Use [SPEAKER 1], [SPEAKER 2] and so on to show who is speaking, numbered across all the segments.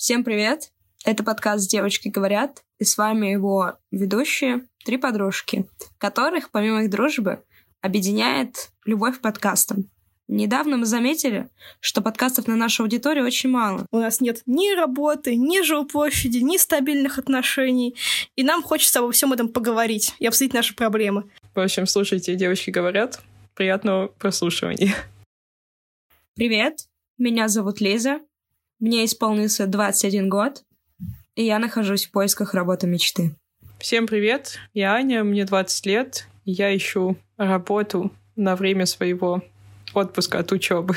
[SPEAKER 1] Всем привет! Это подкаст «Девочки говорят», и с вами его ведущие, три подружки, которых, помимо их дружбы, объединяет любовь к подкастам. Недавно мы заметили, что подкастов на нашу аудиторию очень мало.
[SPEAKER 2] У нас нет ни работы, ни жилплощади, ни стабильных отношений. И нам хочется обо всем этом поговорить и обсудить наши проблемы.
[SPEAKER 3] В общем, слушайте, девочки говорят. Приятного прослушивания.
[SPEAKER 1] Привет, меня зовут Лиза. Мне исполнился 21 год, и я нахожусь в поисках работы мечты.
[SPEAKER 3] Всем привет, я Аня, мне 20 лет, и я ищу работу на время своего отпуска от учебы.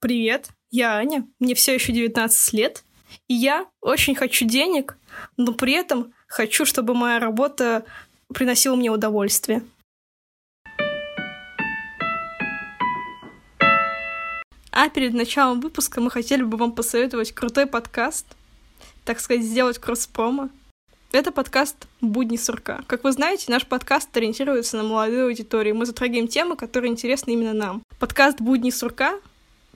[SPEAKER 2] Привет, я Аня, мне все еще 19 лет, и я очень хочу денег, но при этом хочу, чтобы моя работа приносила мне удовольствие. А перед началом выпуска мы хотели бы вам посоветовать крутой подкаст, так сказать, сделать кросс-промо. Это подкаст «Будни сурка». Как вы знаете, наш подкаст ориентируется на молодую аудиторию. Мы затрагиваем темы, которые интересны именно нам. Подкаст «Будни сурка»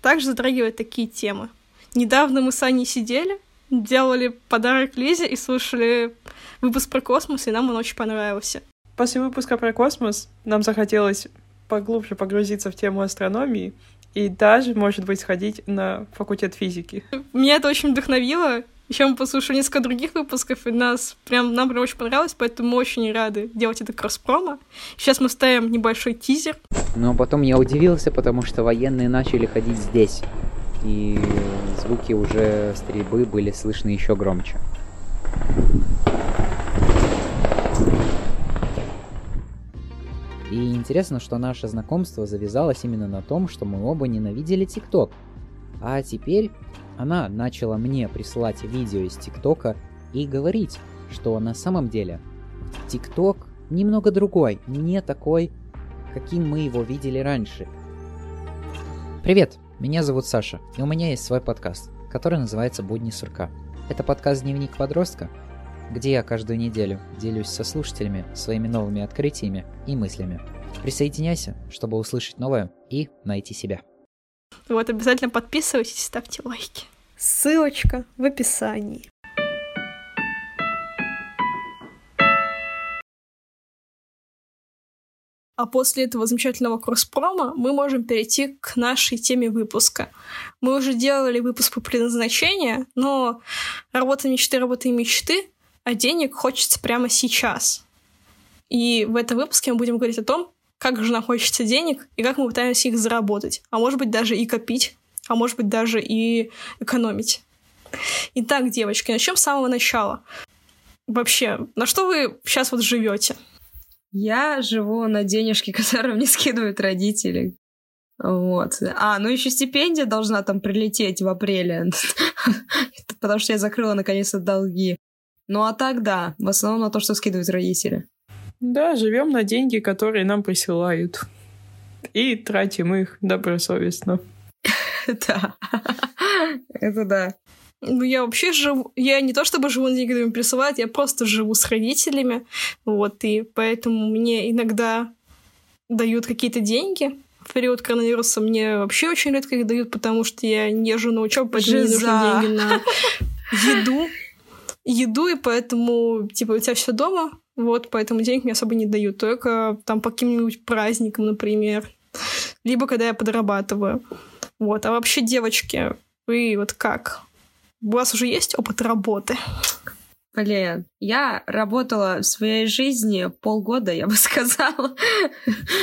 [SPEAKER 2] также затрагивает такие темы. Недавно мы с Аней сидели, делали подарок Лизе и слушали выпуск про космос, и нам он очень понравился.
[SPEAKER 3] После выпуска про космос нам захотелось поглубже погрузиться в тему астрономии и даже, может быть, сходить на факультет физики.
[SPEAKER 2] Меня это очень вдохновило, еще мы послушали несколько других выпусков, и нас прям, нам прям очень понравилось, поэтому мы очень рады делать это кросс-промо. Сейчас мы ставим небольшой тизер.
[SPEAKER 4] Но потом я удивился, потому что военные начали ходить здесь. И звуки уже стрельбы были слышны еще громче. И интересно, что наше знакомство завязалось именно на том, что мы оба ненавидели ТикТок. А теперь она начала мне присылать видео из ТикТока и говорить, что на самом деле ТикТок немного другой, не такой, каким мы его видели раньше. Привет, меня зовут Саша, и у меня есть свой подкаст, который называется «Будни сурка». Это подкаст «Дневник подростка», где я каждую неделю делюсь со слушателями своими новыми открытиями и мыслями. Присоединяйся, чтобы услышать новое и найти себя.
[SPEAKER 2] Вот, обязательно подписывайтесь, ставьте лайки. Ссылочка в описании. А после этого замечательного курс-промо мы можем перейти к нашей теме выпуска. Мы уже делали выпуск по предназначению, но работа мечты, работа и мечты, а денег хочется прямо сейчас. И в этом выпуске мы будем говорить о том, как же нам хочется денег и как мы пытаемся их заработать, а может быть даже и копить, а может быть даже и экономить. Итак, девочки, начнем с самого начала. Вообще, на что вы сейчас вот живете?
[SPEAKER 1] Я живу на денежки, которые мне скидывают родители. Вот. А, ну еще стипендия должна там прилететь в апреле, потому что я закрыла наконец-то долги. Ну а так, да, в основном на то, что скидывают родители.
[SPEAKER 3] Да, живем на деньги, которые нам присылают. И тратим их добросовестно.
[SPEAKER 1] Да, это да.
[SPEAKER 2] Ну, я вообще живу... Я не то чтобы живу на деньги, которые присылают, я просто живу с родителями. Вот, и поэтому мне иногда дают какие-то деньги. В период коронавируса мне вообще очень редко их дают, потому что я не езжу на учебу, поэтому мне нужны деньги на еду. Еду, и поэтому, типа, у тебя все дома, вот, поэтому денег мне особо не дают, только там по каким-нибудь праздникам, например, либо когда я подрабатываю. Вот, а вообще, девочки, вы вот как? У вас уже есть опыт работы?
[SPEAKER 1] Блин, я работала в своей жизни полгода, я бы сказала.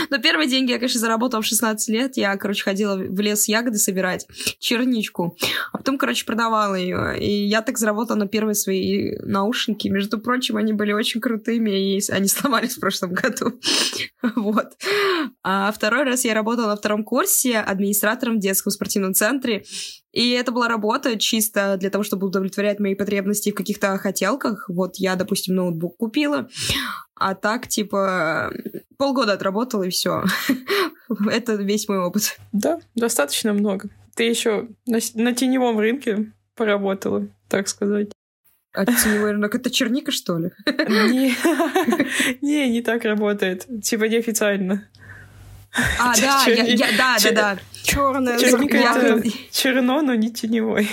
[SPEAKER 1] Но первые деньги я, конечно, заработала в 16 лет. Я, короче, ходила в лес ягоды собирать, черничку. А потом, короче, продавала ее. И я так заработала на первые свои наушники. Между прочим, они были очень крутыми, и они сломались в прошлом году. Вот. А второй раз я работала на втором курсе администратором в детском спортивном центре. И это была работа чисто для того, чтобы удовлетворять мои потребности в каких-то хотелках. Вот я, допустим, ноутбук купила, а так, типа, полгода отработала, и все. это весь мой опыт.
[SPEAKER 3] Да, достаточно много. Ты еще на, на теневом рынке поработала, так сказать.
[SPEAKER 1] А теневой рынок это черника, что ли?
[SPEAKER 3] Не, не так работает. Типа неофициально.
[SPEAKER 1] А, да, да, да, да.
[SPEAKER 2] Черная
[SPEAKER 3] Черника это черно, но не теневой.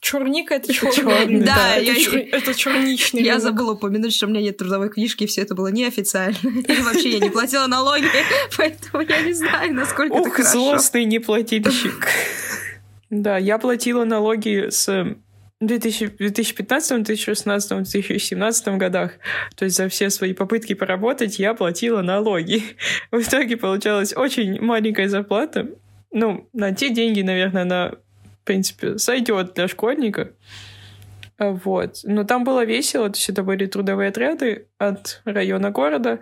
[SPEAKER 2] Черника это черный.
[SPEAKER 1] Да,
[SPEAKER 3] да.
[SPEAKER 1] я-
[SPEAKER 2] это, чер- это черничный.
[SPEAKER 1] Я забыла упомянуть, что у меня нет трудовой книжки, и все это было неофициально. И вообще я не платила налоги, поэтому я не знаю, насколько это хорошо.
[SPEAKER 3] злостный неплательщик. Да, я платила налоги с 2000 2015, 2016, 2017 годах. То есть за все свои попытки поработать я платила налоги. В итоге получалась очень маленькая зарплата. Ну, на те деньги, наверное, она, в принципе, сойдет для школьника. А, Вот. Но там было весело, то есть это были трудовые отряды от района города,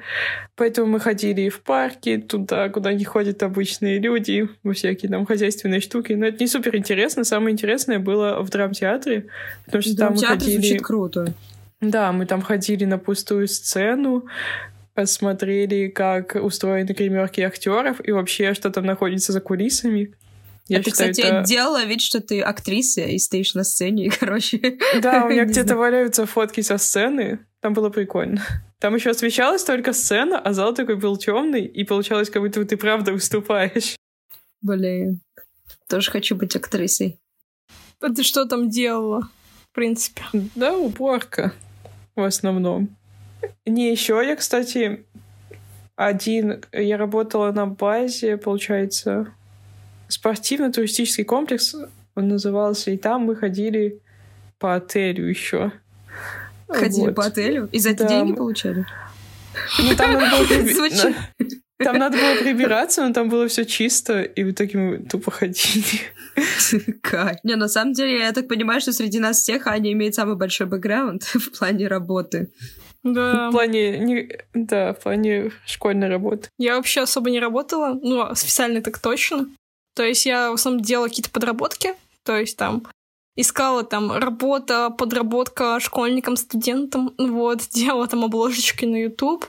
[SPEAKER 3] поэтому мы ходили в парки, туда, куда не ходят обычные люди, во всякие там хозяйственные штуки. Но это не супер интересно. Самое интересное было в драмтеатре, потому что там мы ходили...
[SPEAKER 1] звучит круто.
[SPEAKER 3] Да, мы там ходили на пустую сцену, посмотрели, как устроены гримерки актеров и вообще, что там находится за кулисами. Я
[SPEAKER 1] А ты,
[SPEAKER 3] считаю,
[SPEAKER 1] кстати,
[SPEAKER 3] это-
[SPEAKER 1] делала вид, что ты актриса и стоишь на сцене, и, короче...
[SPEAKER 3] Да, у меня где-то валяются фотки со сцены. Там было прикольно. Там еще освещалась только сцена, а зал такой был темный, и получалось, как будто ты правда выступаешь.
[SPEAKER 1] Блин. Тоже хочу быть актрисой.
[SPEAKER 2] А ты что там делала, в принципе?
[SPEAKER 3] Да, уборка в основном. Не еще я, кстати, один... Я работала на базе, получается, спортивно-туристический комплекс он назывался, и там мы ходили по отелю еще.
[SPEAKER 1] Ходили
[SPEAKER 3] Вот.
[SPEAKER 1] по отелю? И за это
[SPEAKER 3] Да,
[SPEAKER 1] деньги получали?
[SPEAKER 3] Ну, там надо было
[SPEAKER 1] Звучит.
[SPEAKER 3] Там надо было прибираться, но там было все чисто, и в итоге мы тупо ходили.
[SPEAKER 1] Кайф. Не, на самом деле, я так понимаю, что среди нас всех Аня имеет самый большой бэкграунд в плане работы.
[SPEAKER 2] Да.
[SPEAKER 3] В плане, не, да, в плане школьной работы.
[SPEAKER 2] Я вообще особо не работала, ну, официально так точно. То есть я в основном делала какие-то подработки, то есть там искала там работа, подработка школьникам, студентам, вот, делала там обложечки на YouTube,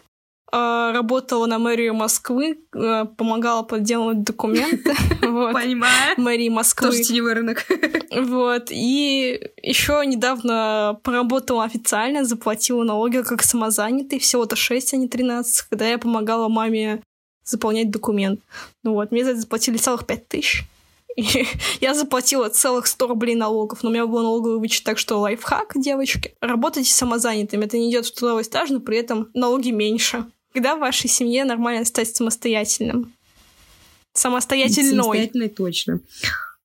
[SPEAKER 2] а, работала на мэрию Москвы, а, помогала подделывать документы,
[SPEAKER 1] Понимаю.
[SPEAKER 2] мэрии Москвы.
[SPEAKER 1] Тоже теневой рынок.
[SPEAKER 2] Вот. И еще недавно поработала официально, заплатила налоги как самозанятый, всего-то 6, а не 13, когда я помогала маме заполнять документ. Ну вот, мне за это заплатили целых 5 тысяч. И я заплатила целых 100 рублей налогов, но у меня был налоговый вычет, так что лайфхак, девочки. Работайте самозанятыми, это не идет в трудовой стаж, но при этом налоги меньше. Когда в вашей семье нормально стать самостоятельным? Самостоятельной.
[SPEAKER 1] Самостоятельной точно.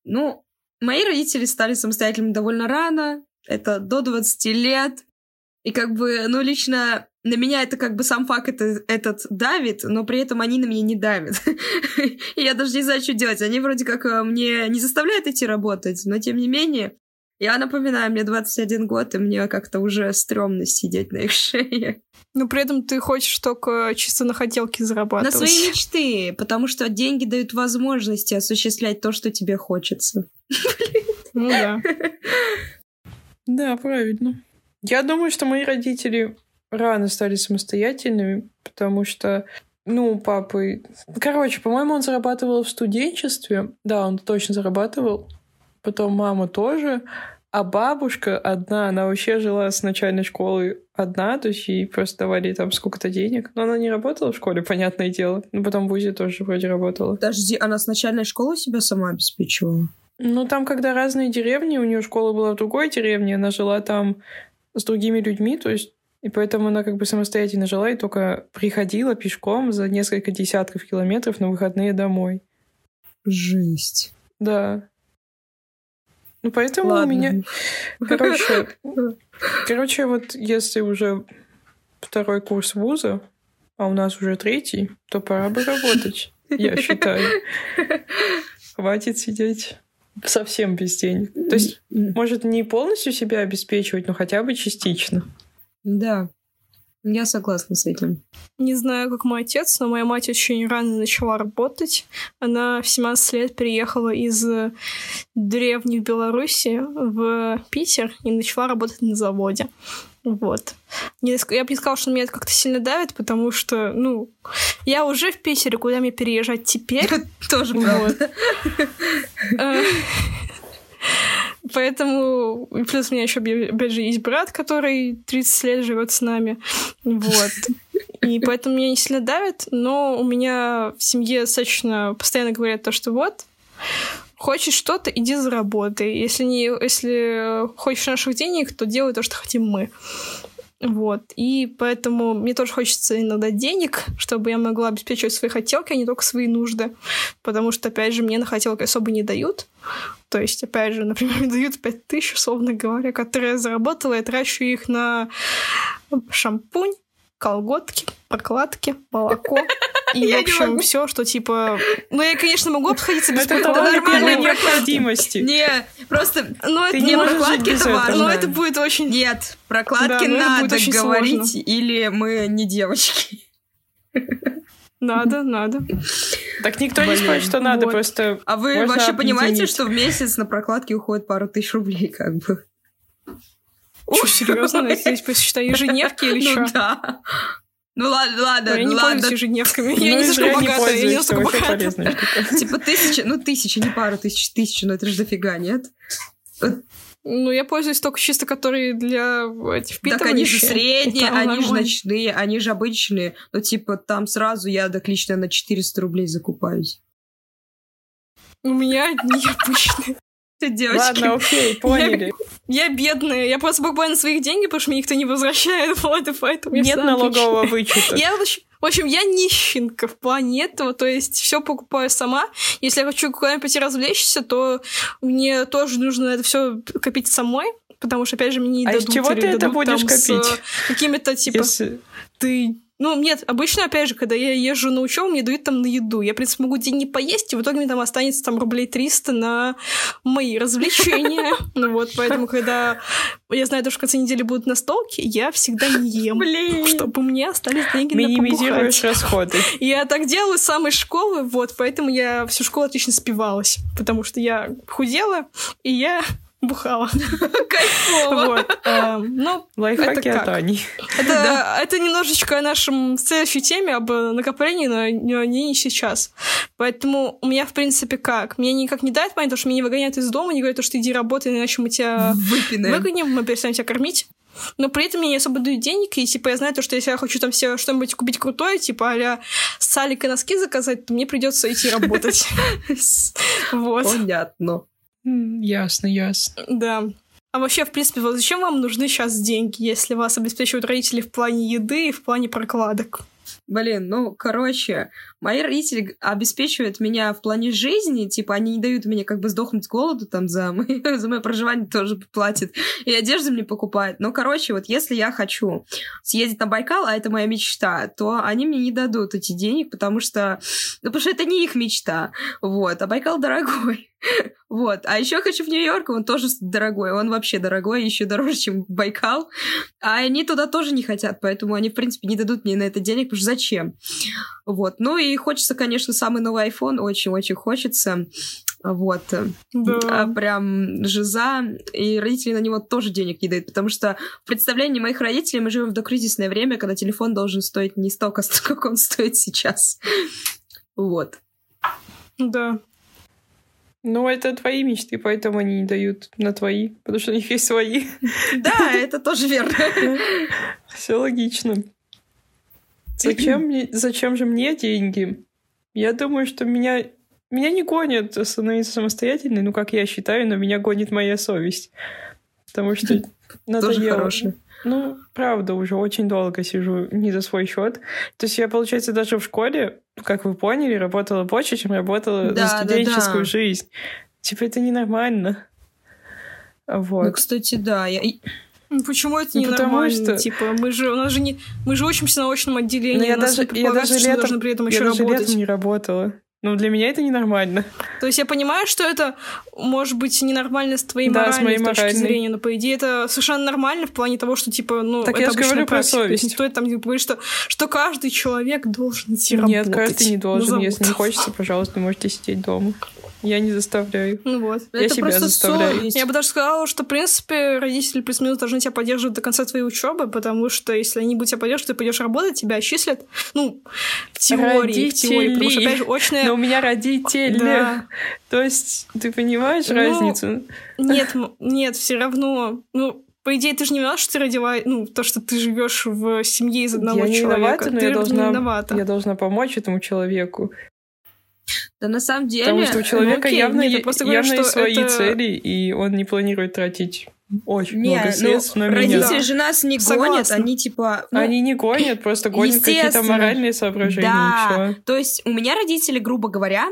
[SPEAKER 1] Ну, мои родители стали самостоятельными довольно рано. Это до 20 лет. И как бы, ну, лично на меня это как бы сам факт это, этот давит, но при этом они на меня не давят. И я даже не знаю, что делать. Они вроде как э, мне не заставляют идти работать, но тем не менее, я напоминаю, мне 21 год, и мне как-то уже стрёмно сидеть на их шее.
[SPEAKER 2] Но при этом ты хочешь только чисто на хотелке
[SPEAKER 1] На
[SPEAKER 2] зарабатывать.
[SPEAKER 1] свои мечты, потому что деньги дают возможности осуществлять то, что тебе хочется.
[SPEAKER 2] Ну да.
[SPEAKER 3] Да, правильно. Я думаю, что мои родители рано стали самостоятельными, потому что, ну, папы... Короче, по-моему, он зарабатывал в студенчестве. Да, он точно зарабатывал. Потом мама тоже. А бабушка одна, она вообще жила с начальной школы одна, то есть ей просто давали там сколько-то денег. Но она не работала в школе, понятное дело. Но потом в ВУЗе тоже вроде работала.
[SPEAKER 1] Подожди, она с начальной школы себя сама обеспечивала?
[SPEAKER 3] Ну, там, когда разные деревни, у нее школа была в другой деревне, она жила там с другими людьми, то есть и поэтому она как бы самостоятельно жила и только приходила пешком за несколько десятков километров на выходные домой.
[SPEAKER 1] Жесть.
[SPEAKER 3] Да. Ну, поэтому у
[SPEAKER 1] Ладно.
[SPEAKER 3] меня... Короче, короче, вот если уже второй курс вуза, а у нас уже третий, то пора бы работать, я считаю. Хватит сидеть совсем без денег. То есть, может, не полностью себя обеспечивать, но хотя бы частично.
[SPEAKER 1] Да, я согласна с этим.
[SPEAKER 2] Не знаю, как мой отец, но моя мать очень рано начала работать. Она в 17 лет приехала из э, деревни в Беларуси в Питер и начала работать на заводе. Вот. Я бы не сказала, что меня это как-то сильно давит, потому что, ну, я уже в Питере, куда мне переезжать теперь?
[SPEAKER 1] Тоже правда.
[SPEAKER 2] Поэтому, плюс у меня еще, опять же, есть брат, который 30 лет живет с нами. Вот. И поэтому меня не сильно давит, но у меня в семье достаточно постоянно говорят то, что вот, хочешь что-то, иди заработай. Если, не, если хочешь наших денег, то делай то, что хотим мы. Вот. И поэтому мне тоже хочется иногда денег, чтобы я могла обеспечивать свои хотелки, а не только свои нужды. Потому что, опять же, мне на хотелки особо не дают. То есть, опять же, например, мне дают 5 тысяч, условно говоря, которые я заработала, я трачу их на шампунь, колготки, прокладки, молоко. И, в общем, все, что типа... Ну, я, конечно, могу обходиться без
[SPEAKER 3] Это нормальной необходимости.
[SPEAKER 1] Не, просто...
[SPEAKER 2] Ну, это
[SPEAKER 1] не прокладки, это важно.
[SPEAKER 2] Но это будет очень...
[SPEAKER 1] Нет, прокладки надо говорить, или мы не девочки.
[SPEAKER 2] Надо, надо.
[SPEAKER 3] Так никто не спорит, что надо, просто...
[SPEAKER 1] А вы вообще понимаете, что в месяц на прокладки уходит пару тысяч рублей, как бы?
[SPEAKER 2] Что, серьезно? Здесь посчитай ежедневки или что?
[SPEAKER 1] Ну да. Ну ладно, ладно,
[SPEAKER 2] я не
[SPEAKER 1] ладно.
[SPEAKER 2] пользуюсь ежедневками. Я не слишком богатая, я не настолько богатая.
[SPEAKER 1] Типа тысяча, ну тысяча, не пару тысяч, тысячу, но это же дофига, нет?
[SPEAKER 2] Ну, я пользуюсь только чисто, которые для этих
[SPEAKER 1] Так они же средние, они же ночные, они же обычные. Ну, типа, там сразу я так лично на 400 рублей закупаюсь.
[SPEAKER 2] У меня одни обычные
[SPEAKER 1] девочки.
[SPEAKER 3] Ладно, окей, поняли.
[SPEAKER 2] Я, я бедная. Я просто покупаю на своих деньги, потому что мне никто не возвращает. Вот, и поэтому
[SPEAKER 3] Нет налогового вычета.
[SPEAKER 2] Я, в общем, я нищенка в плане этого, то есть все покупаю сама. Если я хочу куда-нибудь пойти развлечься, то мне тоже нужно это все копить самой, потому что, опять же, мне не
[SPEAKER 3] а
[SPEAKER 2] дадут.
[SPEAKER 3] из чего ты это будешь копить?
[SPEAKER 2] какими-то, типа,
[SPEAKER 3] Если...
[SPEAKER 2] ты ну, нет, обычно, опять же, когда я езжу на учебу, мне дают там на еду. Я, в принципе, могу день не поесть, и в итоге мне там останется там рублей 300 на мои развлечения. Ну вот, поэтому, когда я знаю, что в конце недели будут настолки, я всегда не ем.
[SPEAKER 1] Блин.
[SPEAKER 2] Чтобы мне остались деньги на
[SPEAKER 3] Минимизируешь расходы.
[SPEAKER 2] Я так делаю с самой школы, вот, поэтому я всю школу отлично спивалась. Потому что я худела, и я бухала.
[SPEAKER 1] Кайфово.
[SPEAKER 2] Вот. Эм, ну,
[SPEAKER 3] Лайфхаки от Ани.
[SPEAKER 2] Это, это немножечко о нашем следующей теме, об накоплении, но не, не сейчас. Поэтому у меня, в принципе, как? Мне никак не дают понять, потому что меня не выгоняют из дома, не говорят, что иди работай, иначе мы тебя
[SPEAKER 1] Выпинаем.
[SPEAKER 2] выгоним, мы перестанем тебя кормить. Но при этом мне не особо дают денег, и, типа, я знаю то, что если я хочу там себе что-нибудь купить крутое, типа, а салик и носки заказать, то мне придется идти работать. Вот.
[SPEAKER 1] Понятно.
[SPEAKER 3] Ясно, ясно.
[SPEAKER 2] Да. А вообще, в принципе, вот зачем вам нужны сейчас деньги, если вас обеспечивают родители в плане еды и в плане прокладок?
[SPEAKER 1] Блин, ну, короче, мои родители обеспечивают меня в плане жизни, типа, они не дают мне как бы сдохнуть с голоду там за, мои, за мое проживание тоже платят, и одежду мне покупают. Но, короче, вот если я хочу съездить на Байкал, а это моя мечта, то они мне не дадут эти денег, потому что, ну, потому что это не их мечта, вот, а Байкал дорогой. Вот. А еще хочу в Нью-Йорк, он тоже дорогой. Он вообще дорогой, еще дороже, чем Байкал. А они туда тоже не хотят, поэтому они, в принципе, не дадут мне на это денег, потому что зачем? Вот. Ну и хочется, конечно, самый новый iPhone, очень-очень хочется. Вот.
[SPEAKER 2] Да.
[SPEAKER 1] А, прям жиза. И родители на него тоже денег не дают, потому что в представлении моих родителей мы живем в докризисное время, когда телефон должен стоить не столько, сколько он стоит сейчас. Вот.
[SPEAKER 2] Да.
[SPEAKER 3] Ну, это твои мечты, поэтому они не дают на твои, потому что у них есть свои.
[SPEAKER 1] Да, это тоже верно.
[SPEAKER 3] Все логично. Зачем, мне, зачем же мне деньги? Я думаю, что меня, меня не гонят становиться самостоятельной, ну, как я считаю, но меня гонит моя совесть. Потому что надоело.
[SPEAKER 1] Тоже хорошее.
[SPEAKER 3] Ну, правда, уже очень долго сижу не за свой счет. То есть я, получается, даже в школе, как вы поняли, работала больше, чем работала
[SPEAKER 1] Да,
[SPEAKER 3] за
[SPEAKER 1] да,
[SPEAKER 3] студенческую
[SPEAKER 1] да.
[SPEAKER 3] жизнь. Типа, это ненормально. Вот.
[SPEAKER 1] Ну, кстати, да. Я...
[SPEAKER 2] Ну, Почему это
[SPEAKER 3] Ну,
[SPEAKER 2] не
[SPEAKER 3] потому
[SPEAKER 2] нормально?
[SPEAKER 3] что-
[SPEAKER 2] Типа, мы же, у нас же не, мы же учимся на очном отделении,
[SPEAKER 3] Но я даже, я даже летом,
[SPEAKER 2] при этом
[SPEAKER 3] я
[SPEAKER 2] еще
[SPEAKER 3] даже
[SPEAKER 2] работать.
[SPEAKER 3] летом не работала. Ну, для меня это ненормально.
[SPEAKER 2] То есть я понимаю, что это может быть ненормально с твоей
[SPEAKER 3] Да, с моей
[SPEAKER 2] точки
[SPEAKER 3] моральной.
[SPEAKER 2] зрения, но по идее это совершенно нормально в плане того, что типа, ну,
[SPEAKER 3] Так
[SPEAKER 2] это
[SPEAKER 3] я же говорю про
[SPEAKER 2] практика. То
[SPEAKER 3] совесть.
[SPEAKER 2] не стоит там говорить, что, что каждый человек должен идти
[SPEAKER 3] Нет,
[SPEAKER 2] работать.
[SPEAKER 3] каждый не должен.
[SPEAKER 2] Ну,
[SPEAKER 3] Если не хочется, пожалуйста, можете сидеть дома. Я не заставляю.
[SPEAKER 2] Ну вот.
[SPEAKER 3] Я
[SPEAKER 1] это
[SPEAKER 3] себя
[SPEAKER 1] просто
[SPEAKER 3] заставляю.
[SPEAKER 1] совесть.
[SPEAKER 2] Я бы даже сказала, что, в принципе, родители плюс-минус должны тебя поддерживать до конца твоей учебы, потому что если они будут тебя поддерживать, ты пойдешь работать, тебя отчислят. Ну, в теории, в теории. Потому что, опять же, очная...
[SPEAKER 3] Но у меня родители.
[SPEAKER 2] Да.
[SPEAKER 3] То есть, ты понимаешь
[SPEAKER 2] Ну,
[SPEAKER 3] разницу?
[SPEAKER 2] Нет, нет, все равно. Ну, по идее, ты же не виноват, что ты родила, ну, то, что ты живешь в семье из одного
[SPEAKER 3] я не
[SPEAKER 2] человека.
[SPEAKER 3] виновата, но
[SPEAKER 2] ты
[SPEAKER 3] я
[SPEAKER 2] не
[SPEAKER 3] должна,
[SPEAKER 2] виновата.
[SPEAKER 3] я должна помочь этому человеку.
[SPEAKER 1] Да на самом деле...
[SPEAKER 3] Потому что у человека
[SPEAKER 2] ну, окей,
[SPEAKER 3] явно,
[SPEAKER 2] я просто говорю,
[SPEAKER 3] явно
[SPEAKER 2] что
[SPEAKER 3] свои
[SPEAKER 2] это-
[SPEAKER 3] цели, и он не планирует тратить очень
[SPEAKER 1] Не,
[SPEAKER 3] много
[SPEAKER 1] ну,
[SPEAKER 3] средств на меня.
[SPEAKER 1] родители же нас не гонят,
[SPEAKER 2] Согласна.
[SPEAKER 1] они типа... ну,
[SPEAKER 3] Они не гонят, просто гонят какие-то моральные соображения
[SPEAKER 1] Да. То есть у меня родители, грубо говоря,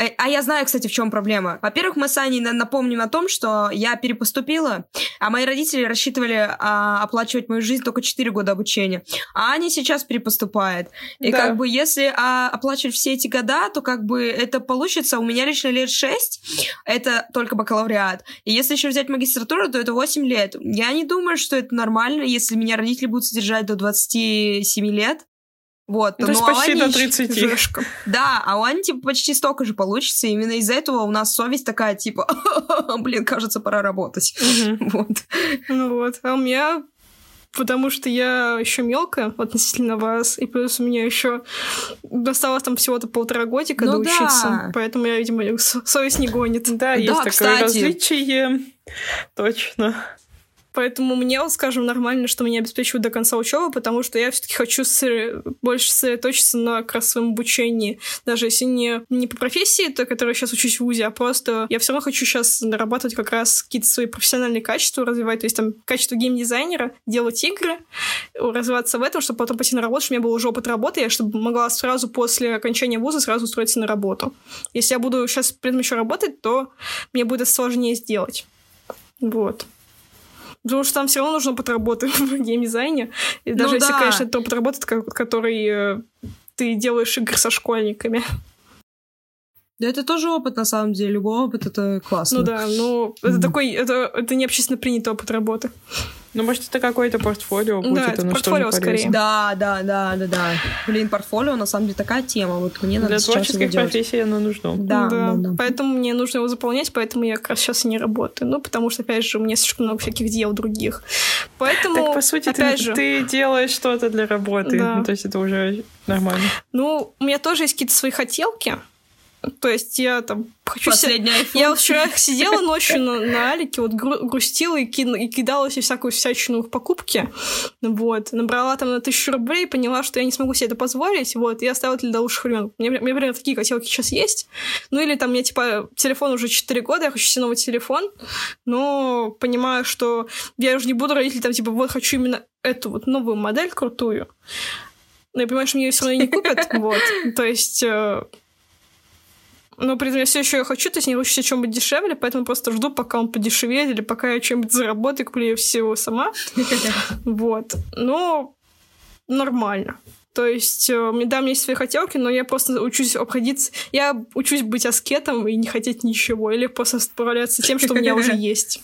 [SPEAKER 1] э, а я знаю, кстати, в чем проблема. Во-первых, мы с Аней на- напомним о том, что я перепоступила, а мои родители рассчитывали а, оплачивать мою жизнь только 4 года обучения. А Аня сейчас перепоступает. И
[SPEAKER 3] Да.
[SPEAKER 1] как бы если а, оплачивать все эти года, то как бы это получится у меня лично лет 6, это только бакалавриат. И если еще взять магистратуру, то это 8 лет. Я не думаю, что это нормально, если меня родители будут содержать до 27 лет. Вот,
[SPEAKER 3] Ну, то есть почти
[SPEAKER 1] Ани
[SPEAKER 3] до
[SPEAKER 1] ещё-
[SPEAKER 3] 30.
[SPEAKER 2] Жешка.
[SPEAKER 1] да, а у Ани, типа, почти столько же получится. и Именно из-за этого у нас совесть такая, типа, блин, кажется, пора работать.
[SPEAKER 3] Мгм.
[SPEAKER 1] Вот.
[SPEAKER 2] Ну вот. А у меня потому что я еще мелкая относительно вас, и плюс у меня еще досталось там всего-то полтора годика
[SPEAKER 1] Ну
[SPEAKER 2] доучиться,
[SPEAKER 1] да.
[SPEAKER 2] поэтому я, видимо, со- совесть не гонит.
[SPEAKER 3] Да, есть такое
[SPEAKER 1] кстати.
[SPEAKER 3] различие. Точно.
[SPEAKER 2] Поэтому мне, скажем, нормально, что меня обеспечивают до конца учебы, потому что я все-таки хочу больше сосредоточиться на как раз своем обучении. Даже если не, не по профессии, то, которой я сейчас учусь в ВУЗе, а просто я все равно хочу сейчас нарабатывать как раз какие-то свои профессиональные качества, развивать, то есть там качество геймдизайнера, делать игры, развиваться в этом, чтобы потом пойти на работу, чтобы у меня был уже опыт работы, я чтобы могла сразу после окончания вуза сразу устроиться на работу. Если я буду сейчас при этом еще работать, то мне будет это сложнее сделать. Вот. Потому что там все равно нужен опыт работы в геймдизайне. И даже
[SPEAKER 1] Ну
[SPEAKER 2] если,
[SPEAKER 1] да.
[SPEAKER 2] конечно, это опыт работы, ко- который э, ты делаешь игры со школьниками.
[SPEAKER 1] Да это тоже опыт, на самом деле. Любой опыт — это классно.
[SPEAKER 2] Ну да, ну это такой, это, это не общественно принятый опыт работы.
[SPEAKER 3] Ну, может, это какое-то портфолио будет,
[SPEAKER 2] это
[SPEAKER 3] оно
[SPEAKER 2] портфолио скорее.
[SPEAKER 1] Да, да, да, да, да. Блин, портфолио, на самом деле, такая тема. Вот мне надо
[SPEAKER 3] Для творческих профессий оно нужно.
[SPEAKER 1] Да, да, да.
[SPEAKER 2] Поэтому мне нужно его заполнять, поэтому я как раз сейчас и не работаю. Ну, потому что, опять же, у меня слишком много всяких дел других. Поэтому,
[SPEAKER 3] Так, по сути, ты,
[SPEAKER 2] опять же,
[SPEAKER 3] ты делаешь что-то для работы.
[SPEAKER 2] Да.
[SPEAKER 3] Ну, то есть это уже нормально.
[SPEAKER 2] ну, у меня тоже есть какие-то свои хотелки. То есть я там хочу... се-
[SPEAKER 1] Последний iPhone.
[SPEAKER 2] Я вчера сидела ночью на, на Алике, вот гру- грустила и, кин- и кидала себе всякую всячину в покупки. Вот. Набрала там на тысячу рублей, поняла, что я не смогу себе это позволить. Вот. И оставила для лучших времен. У меня примерно такие хотелки сейчас есть. Ну или там мне, типа, телефон уже 4 года, я хочу себе новый телефон, но понимаю, что я уже не буду родителей там, типа, вот хочу именно эту вот новую модель крутую. Но я понимаю, что мне ее все равно не купят. Вот. То есть... но при этом я все еще ее хочу, то есть не себе чем-нибудь дешевле, поэтому просто жду, пока он подешевеет, или пока я чем-нибудь заработаю, куплю ее всего сама. Вот. Но нормально. То есть, э, да, у меня есть свои хотелки, но я просто учусь обходиться... Я учусь быть аскетом и не хотеть ничего, или просто справляться с тем, что у меня уже есть.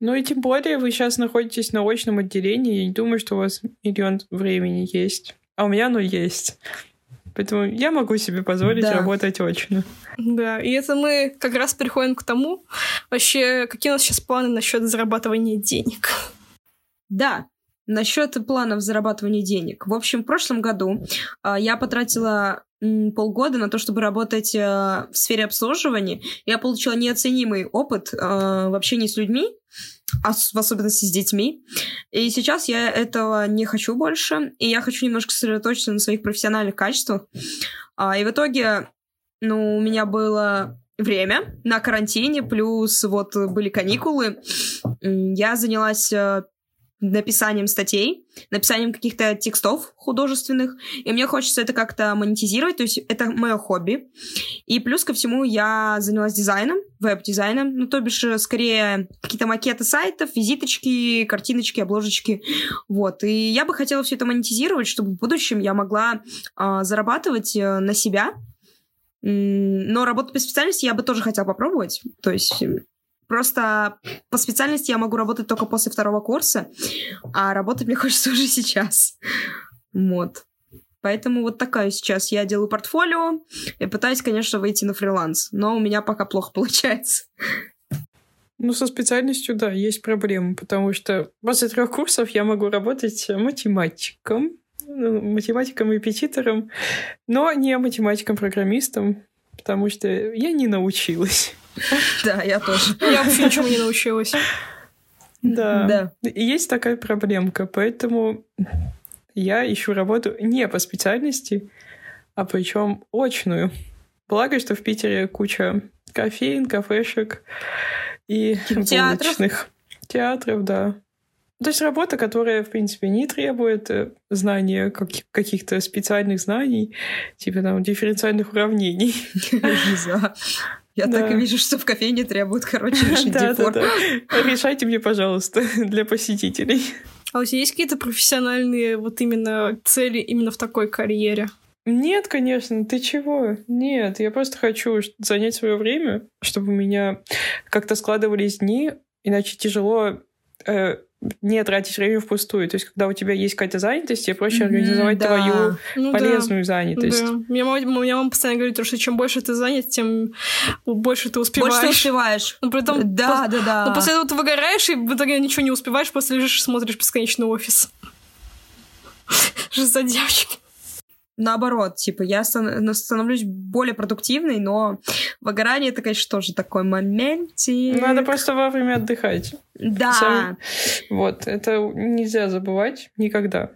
[SPEAKER 3] Ну и тем более вы сейчас находитесь на очном отделении. Я не думаю, что у вас миллион времени есть. А у меня оно есть. Поэтому я могу себе позволить
[SPEAKER 1] Да.
[SPEAKER 3] работать очно.
[SPEAKER 2] Да, и это мы как раз переходим к тому, вообще, какие у нас сейчас планы насчет зарабатывания денег.
[SPEAKER 1] Да, насчет планов зарабатывания денег. В общем, в прошлом году а, я потратила полгода на то, чтобы работать а, в сфере обслуживания. Я получила неоценимый опыт а, в общении с людьми, в особенности с детьми. И сейчас я этого не хочу больше, и я хочу немножко сосредоточиться на своих профессиональных качествах. А, и в итоге, ну, у меня было время на карантине, плюс вот были каникулы. Я занялась а, написанием статей, написанием каких-то текстов художественных, и мне хочется это как-то монетизировать, то есть это мое хобби. И плюс ко всему я занялась дизайном, веб-дизайном, ну, то бишь, э, скорее, какие-то макеты сайтов, визиточки, картиночки, обложечки, вот. И я бы хотела все это монетизировать, чтобы в будущем я могла а, зарабатывать э, на себя, но работу по специальности я бы тоже хотела попробовать, то есть... Просто по специальности я могу работать только после второго курса, а работать мне хочется уже сейчас. Вот. Поэтому вот такая сейчас. Я делаю портфолио и пытаюсь, конечно, выйти на фриланс, но у меня пока плохо получается.
[SPEAKER 3] Ну, со специальностью, да, есть проблемы, потому что после трех курсов я могу работать математиком, ну, математиком-репетитором, но не математиком-программистом, потому что я не научилась.
[SPEAKER 1] Да, я тоже.
[SPEAKER 2] Я вообще ничего не научилась.
[SPEAKER 3] Да.
[SPEAKER 1] Да.
[SPEAKER 3] Есть такая проблемка, поэтому я ищу работу не по специальности, а причем очную. Благо, что в Питере куча кофеин, кафешек и
[SPEAKER 1] Театров.
[SPEAKER 3] булочных театров, да. То есть работа, которая, в принципе, не требует э, знания как- каких-то специальных знаний, типа там дифференциальных уравнений.
[SPEAKER 1] Я так
[SPEAKER 3] Да.
[SPEAKER 1] и вижу, что в кофейне требуют, короче, решить
[SPEAKER 3] да. Решайте мне, пожалуйста, для посетителей.
[SPEAKER 2] А у тебя есть какие-то профессиональные вот именно цели именно в такой карьере?
[SPEAKER 3] Нет, конечно, ты чего? Нет, я просто хочу занять свое время, чтобы у меня как-то складывались дни, иначе тяжело э, не тратить время впустую. То есть, когда у тебя есть какая-то занятость, тебе проще организовать
[SPEAKER 1] да.
[SPEAKER 3] твою
[SPEAKER 2] Ну да.
[SPEAKER 3] полезную занятость.
[SPEAKER 2] Да. Меня мама, меня мама постоянно говорит, что чем больше ты занят, тем больше ты успеваешь.
[SPEAKER 1] Больше ты успеваешь.
[SPEAKER 2] Но при этом
[SPEAKER 1] Да,
[SPEAKER 2] пос-
[SPEAKER 1] да, да.
[SPEAKER 2] Но после этого ты выгораешь, и в итоге ничего не успеваешь, просто лежишь и смотришь бесконечный офис. Что за девочки?
[SPEAKER 1] Наоборот, типа, я стан- ну, становлюсь более продуктивной, но выгорание это, конечно, тоже такой моментик.
[SPEAKER 3] Надо просто вовремя отдыхать.
[SPEAKER 1] Да.
[SPEAKER 3] Сам- Вот, это нельзя забывать никогда.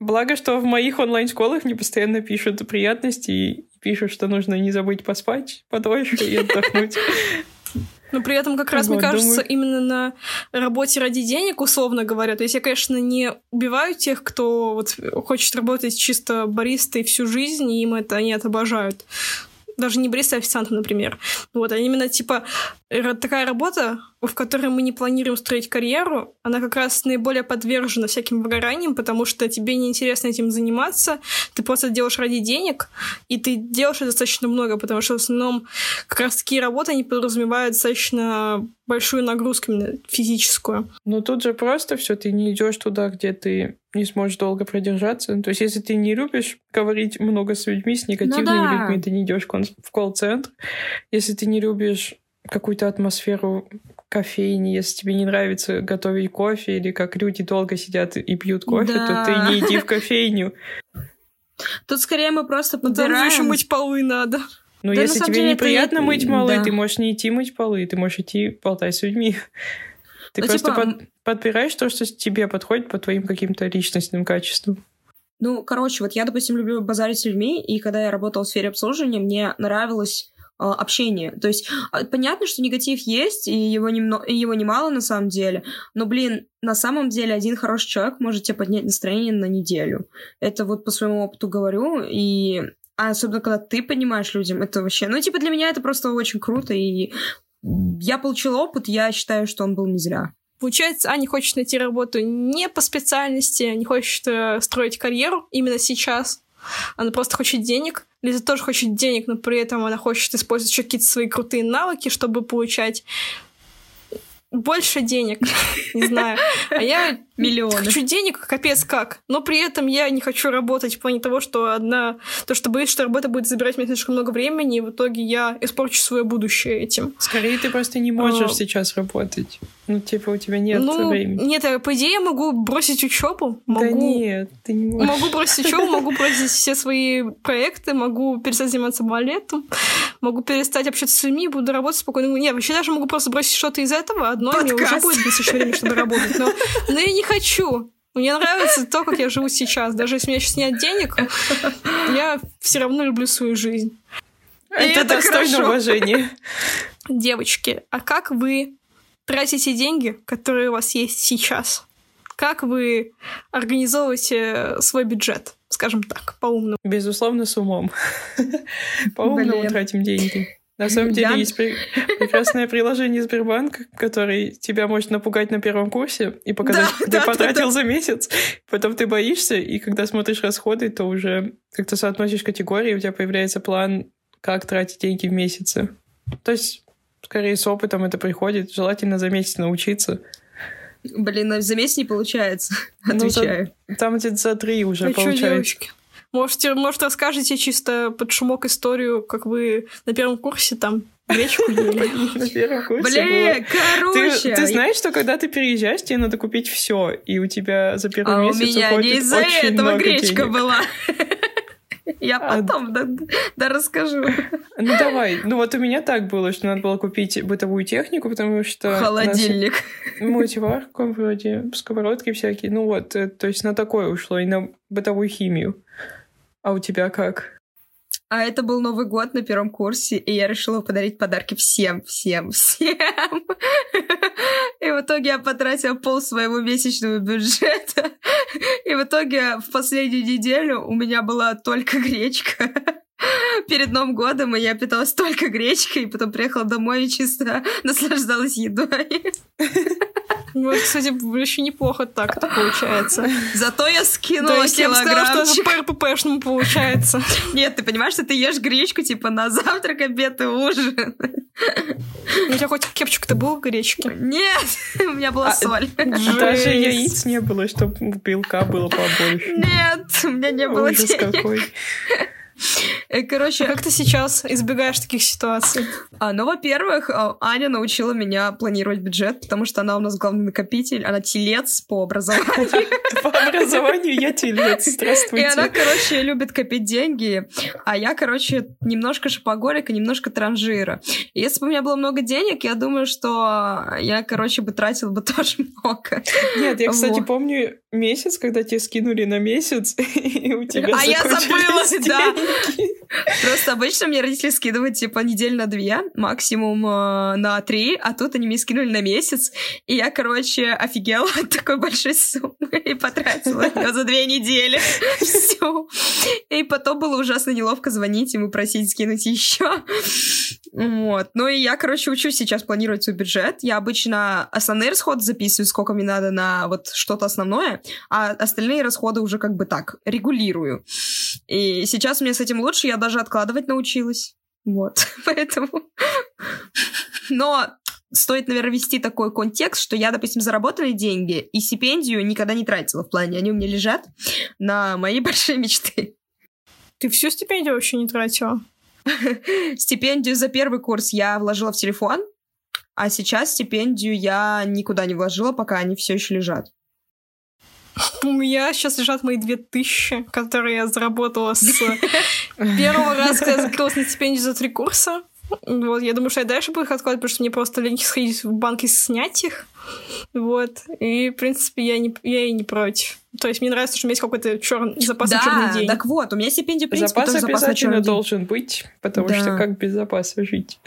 [SPEAKER 3] Благо, что в моих онлайн-школах мне постоянно пишут приятности и пишут, что нужно не забыть поспать подольше и отдохнуть.
[SPEAKER 2] Но при этом как раз, мне
[SPEAKER 3] Вот,
[SPEAKER 2] кажется,
[SPEAKER 3] думаю-
[SPEAKER 2] именно на работе ради денег, условно говоря, то есть я, конечно, не убиваю тех, кто вот хочет работать чисто баристой всю жизнь, и им это они это обожают. Даже не бариста, а официантом, например. Вот, а именно, типа, такая работа, в которой мы не планируем строить карьеру, она как раз наиболее подвержена всяким выгораниям, потому что тебе неинтересно этим заниматься, ты просто делаешь ради денег, и ты делаешь это достаточно много, потому что в основном как раз такие работы, они подразумевают достаточно большую нагрузку именно физическую.
[SPEAKER 3] Но тут же просто все, ты не идешь туда, где ты не сможешь долго продержаться. То есть, если ты не любишь говорить много с людьми, с негативными
[SPEAKER 1] да.
[SPEAKER 3] людьми, ты не идешь в колл-центр. Если ты не любишь какую-то атмосферу кофейни, если тебе не нравится готовить кофе или как люди долго сидят и пьют кофе,
[SPEAKER 1] Да.
[SPEAKER 3] то ты не иди в кофейню.
[SPEAKER 1] Тут скорее мы просто
[SPEAKER 2] Но там же еще
[SPEAKER 1] подбираем.
[SPEAKER 2] мыть полы надо.
[SPEAKER 3] Но
[SPEAKER 1] Да,
[SPEAKER 3] если тебе
[SPEAKER 1] деле, это
[SPEAKER 3] неприятно
[SPEAKER 1] и-
[SPEAKER 3] мыть полы,
[SPEAKER 1] да.
[SPEAKER 3] ты можешь не идти мыть полы, ты можешь идти болтать с людьми. Ты
[SPEAKER 1] Ну,
[SPEAKER 3] просто
[SPEAKER 1] типа,
[SPEAKER 3] под- подбираешь то, что тебе подходит по твоим каким-то личностным качествам.
[SPEAKER 1] Ну, короче, вот я, допустим, люблю базарить с людьми, и когда я работала в сфере обслуживания, мне нравилось э, общение. То есть а, понятно, что негатив есть, и его, немно... и его немало на самом деле, но, блин, на самом деле один хороший человек может тебе поднять настроение на неделю. Это вот по своему опыту говорю, и а особенно когда ты понимаешь людям, это вообще... Ну, типа, для меня это просто очень круто, и я получила опыт, я считаю, что он был не зря.
[SPEAKER 2] Получается, Аня хочет найти работу не по специальности, не хочет э, строить карьеру именно сейчас. Она просто хочет денег. Лиза тоже хочет денег, но при этом она хочет использовать еще какие-то свои крутые навыки, чтобы получать больше денег. Не знаю. А я
[SPEAKER 1] Миллионы.
[SPEAKER 2] хочу денег, капец как. Но при этом я не хочу работать в плане того, что одна... То, что боюсь, что работа будет забирать мне слишком много времени, и в итоге я испорчу свое будущее этим.
[SPEAKER 3] Скорее, ты просто не можешь
[SPEAKER 2] А.
[SPEAKER 3] сейчас работать. Ну, типа, у тебя нет
[SPEAKER 2] ну,
[SPEAKER 3] времени.
[SPEAKER 2] нет, по идее я могу бросить учебу,
[SPEAKER 3] Да
[SPEAKER 2] могу,
[SPEAKER 3] нет, ты не можешь.
[SPEAKER 2] могу бросить учебу, могу бросить все свои проекты, могу перестать заниматься балетом, могу перестать общаться с людьми, буду работать спокойно. Нет, вообще даже могу просто бросить что-то из этого, одно, мне уже будет достаточно времени, чтобы работать. Но, но я не хочу. Мне нравится то, как я живу сейчас. Даже если у меня сейчас нет денег, я все равно люблю свою жизнь.
[SPEAKER 3] Это,
[SPEAKER 1] это
[SPEAKER 3] достойно уважения.
[SPEAKER 2] Девочки, а как вы тратите деньги, которые у вас есть сейчас? Как вы организовываете свой бюджет, скажем так, по-умному?
[SPEAKER 3] Безусловно, с умом. По-умному тратим деньги. На самом деле
[SPEAKER 1] Я-
[SPEAKER 3] есть пре- прекрасное приложение Сбербанк, которое тебя может напугать на первом курсе и показать,
[SPEAKER 1] Да,
[SPEAKER 3] что
[SPEAKER 1] да,
[SPEAKER 3] ты
[SPEAKER 1] да,
[SPEAKER 3] потратил за месяц. Потом ты боишься, и когда смотришь расходы, то уже как-то соотносишь категории, у тебя появляется план, как тратить деньги в месяце. То есть, скорее, с опытом это приходит. Желательно за месяц научиться.
[SPEAKER 1] Блин, за месяц не получается.
[SPEAKER 3] Ну, за-
[SPEAKER 1] Отвечаю.
[SPEAKER 3] Там где-то за три уже
[SPEAKER 2] А чё,
[SPEAKER 3] получается.
[SPEAKER 2] девочки? Можете, может, расскажете чисто под шумок историю, как вы на первом курсе там гречку ели?
[SPEAKER 3] На первом курсе.
[SPEAKER 1] Блин, короче.
[SPEAKER 3] ты знаешь, что когда ты переезжаешь, тебе надо купить все, и у тебя за первый
[SPEAKER 1] а у
[SPEAKER 3] месяц
[SPEAKER 1] меня
[SPEAKER 3] уходит
[SPEAKER 1] не из-за
[SPEAKER 3] очень
[SPEAKER 1] этого
[SPEAKER 3] много
[SPEAKER 1] гречка
[SPEAKER 3] денег.
[SPEAKER 1] была. Я
[SPEAKER 3] А-
[SPEAKER 1] потом да, да расскажу.
[SPEAKER 3] Ну давай, ну вот у меня так было, что надо было купить бытовую технику, потому что...
[SPEAKER 1] Холодильник.
[SPEAKER 3] Мультиварка вроде, сковородки всякие, ну вот, э, то есть на такое ушло, и на бытовую химию. А у тебя как?
[SPEAKER 1] А это был Новый год на первом курсе, и я решила подарить подарки всем, всем, всем. И в итоге я потратила пол своего месячного бюджета. И в итоге в последнюю неделю у меня была только гречка перед Новым годом, и я питалась только гречкой, и потом приехала домой и чисто наслаждалась едой.
[SPEAKER 2] Вот, кстати, еще неплохо так получается.
[SPEAKER 1] Зато я скинула
[SPEAKER 2] То я бы сказала, что это
[SPEAKER 1] килограммчик.
[SPEAKER 2] по РППшному получается.
[SPEAKER 1] Нет, ты понимаешь, что ты ешь гречку, типа, на завтрак, обед и ужин?
[SPEAKER 2] У тебя хоть кепчик-то был в гречке?
[SPEAKER 1] Нет, у меня была
[SPEAKER 3] А,
[SPEAKER 1] соль.
[SPEAKER 3] Даже
[SPEAKER 2] Жесть.
[SPEAKER 3] яиц не было, чтобы белка было побольше.
[SPEAKER 1] Нет, у меня не было
[SPEAKER 3] Ужас
[SPEAKER 1] денег.
[SPEAKER 3] какой.
[SPEAKER 1] Э,
[SPEAKER 2] А
[SPEAKER 1] Короче,
[SPEAKER 2] как ты сейчас избегаешь таких ситуаций?
[SPEAKER 1] а, ну, во-первых, а, Аня научила меня планировать бюджет, потому что она у нас главный накопитель, она телец по образованию.
[SPEAKER 3] По образованию я телец.
[SPEAKER 1] И
[SPEAKER 3] Здравствуйте.
[SPEAKER 1] она, короче, любит копить деньги, а я, короче, немножко шопоголик и немножко транжира. И если бы у меня было много денег, я думаю, что я, короче, бы тратила бы тоже много.
[SPEAKER 3] Нет, я, кстати, помню месяц, когда тебе скинули на месяц, и у тебя
[SPEAKER 1] А я забыла, да.
[SPEAKER 3] деньги.
[SPEAKER 1] Просто обычно мне родители скидывают, типа, неделю на две, максимум э, на три, а тут они мне скинули на месяц, и я, короче, офигела от такой большой суммы и потратила ее за две недели. Все. И потом было ужасно неловко звонить ему, просить скинуть еще. Вот. Ну и я, короче, учусь сейчас планировать свой бюджет. Я обычно основные расходы записываю, сколько мне надо на вот что-то основное, а остальные расходы уже как бы так, регулирую. И сейчас мне с этим лучше, я даже откладывать научилась. Вот, поэтому... Но стоит, наверное, ввести такой контекст, что я, допустим, заработанные деньги и стипендию никогда не тратила в плане. Они у меня лежат на мои большие мечты.
[SPEAKER 2] Ты всю стипендию вообще не тратила?
[SPEAKER 1] Стипендию за первый курс я вложила в телефон, а сейчас стипендию я никуда не вложила, пока они все еще лежат.
[SPEAKER 2] У меня сейчас лежат мои две тысячи, которые я заработала с первого раза, когда я закрылась на стипендию за три курса. Вот, я думаю, что я дальше буду их откладывать, потому что мне просто лень сходить в банк и снять их. Вот. И, в принципе, я, не, я и не против. То есть мне нравится, что у меня есть какой-то черный запас на черный
[SPEAKER 1] да,
[SPEAKER 2] день.
[SPEAKER 1] так вот, у меня стипендия, в принципе,
[SPEAKER 3] Запас
[SPEAKER 1] тоже запас на
[SPEAKER 3] обязательно
[SPEAKER 1] черный день.
[SPEAKER 3] должен быть, потому
[SPEAKER 1] Да.
[SPEAKER 3] что как без запаса жить?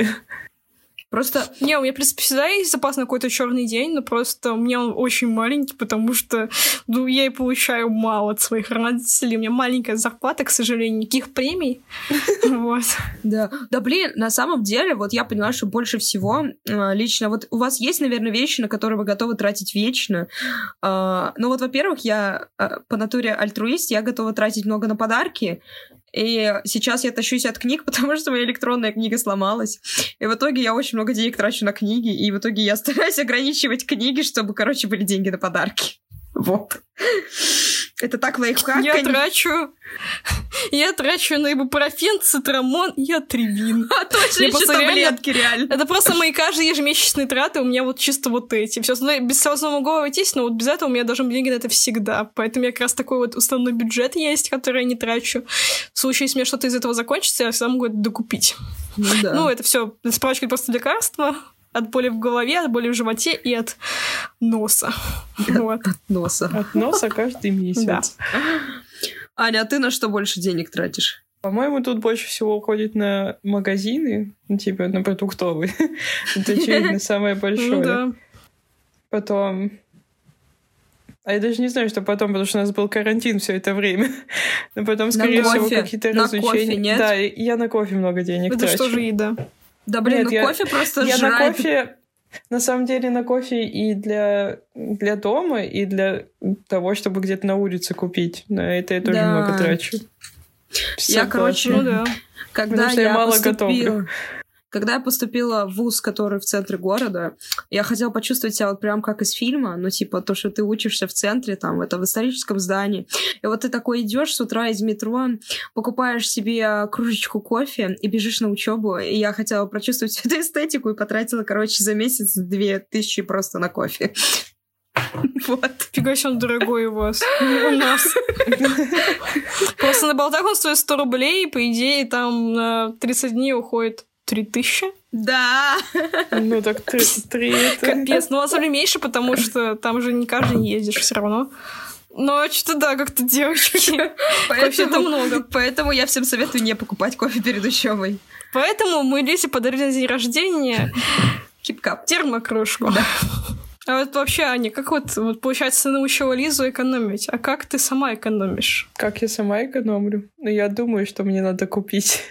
[SPEAKER 1] Просто
[SPEAKER 2] Не, у меня, в принципе, всегда есть запас на какой-то черный день, но просто у меня он очень маленький, потому что ну, я и получаю мало от своих родителей. У меня маленькая зарплата, к сожалению, никаких премий. Вот.
[SPEAKER 1] Да, да, блин, на самом деле, вот я поняла, что больше всего э, лично, вот у вас есть, наверное, вещи, на которые вы готовы тратить вечно. Э, ну вот, во-первых, я э, по натуре альтруист, я готова тратить много на подарки, и сейчас я тащусь от книг, потому что моя электронная книга сломалась. И в итоге я очень много денег трачу на книги, и в итоге я стараюсь ограничивать книги, чтобы, короче, были деньги на подарки. Вот. Это так лайфхак.
[SPEAKER 2] Я
[SPEAKER 1] конечно.
[SPEAKER 2] трачу... Я трачу на ибупрофен, цитрамон и атривин.
[SPEAKER 1] А точно
[SPEAKER 2] Я
[SPEAKER 1] еще таблетки, реально.
[SPEAKER 2] Это просто мои каждые ежемесячные траты, у меня вот чисто вот эти. Все остальное без всего остального могу обойтись, но вот без этого у меня быть деньги на это всегда. Поэтому меня как раз такой вот уставной бюджет есть, который я не трачу. В случае, если у меня что-то из этого закончится, я всегда могу это докупить.
[SPEAKER 1] Ну, да.
[SPEAKER 2] Ну, это все справочка просто лекарства от боли в голове, от боли в животе и от носа. Вот.
[SPEAKER 1] носа.
[SPEAKER 3] От носа каждый месяц.
[SPEAKER 2] Да.
[SPEAKER 1] Аня, а ты на что больше денег тратишь?
[SPEAKER 3] По-моему, тут больше всего уходит на магазины, ну, типа на продуктовые. Это, очевидно, самое большое.
[SPEAKER 2] Ну да.
[SPEAKER 3] Потом... А я даже не знаю, что потом, потому что у нас был карантин все это время. Но потом, скорее всего,
[SPEAKER 1] кофе.
[SPEAKER 3] какие-то
[SPEAKER 1] На
[SPEAKER 3] развлечения.
[SPEAKER 1] кофе нет?
[SPEAKER 3] Да, и я на кофе много денег
[SPEAKER 2] Это
[SPEAKER 3] трачу.
[SPEAKER 2] что же еда?
[SPEAKER 1] Да блин,
[SPEAKER 3] Нет,
[SPEAKER 1] ну
[SPEAKER 3] я-
[SPEAKER 1] кофе просто
[SPEAKER 3] Я на
[SPEAKER 1] жрать.
[SPEAKER 3] кофе, на самом деле, на кофе и для, для дома, и для того, чтобы где-то на улице купить. На это я тоже
[SPEAKER 1] Да.
[SPEAKER 3] много трачу.
[SPEAKER 1] Я, короче,
[SPEAKER 2] Ну да.
[SPEAKER 1] Когда
[SPEAKER 3] Потому что я мало
[SPEAKER 1] поступила,
[SPEAKER 3] готовлю.
[SPEAKER 1] Когда я поступила в вуз, который в центре города, я хотела почувствовать себя вот прям как из фильма, ну, типа, то, что ты учишься в центре, там, это в историческом здании. И вот ты такой идешь с утра из метро, покупаешь себе кружечку кофе и бежишь на учебу. И я хотела прочувствовать всю эту эстетику и потратила, короче, за месяц две тысячи просто на кофе. Вот.
[SPEAKER 2] Фига себе он дорогой у вас. У нас. Просто на болтах он стоит 100 рублей, по идее, там на 30 дней уходит 3000.
[SPEAKER 1] Да.
[SPEAKER 3] Ну так три, три это...
[SPEAKER 2] Капец. Ну, на самом деле меньше, потому что там же не каждый день ездишь все равно. Ну, а что да, как-то девочки. Кофе-то много.
[SPEAKER 1] Поэтому я всем советую не покупать кофе перед учебой.
[SPEAKER 2] Поэтому мы Лизе подарили на день рождения
[SPEAKER 1] Кипкап.
[SPEAKER 2] термокружку.
[SPEAKER 1] Да.
[SPEAKER 2] А вот вообще, Аня, как вот, вот получается, ты научила Лизу экономить, а как ты сама экономишь?
[SPEAKER 3] Как я сама экономлю? Ну, я думаю, что мне надо купить.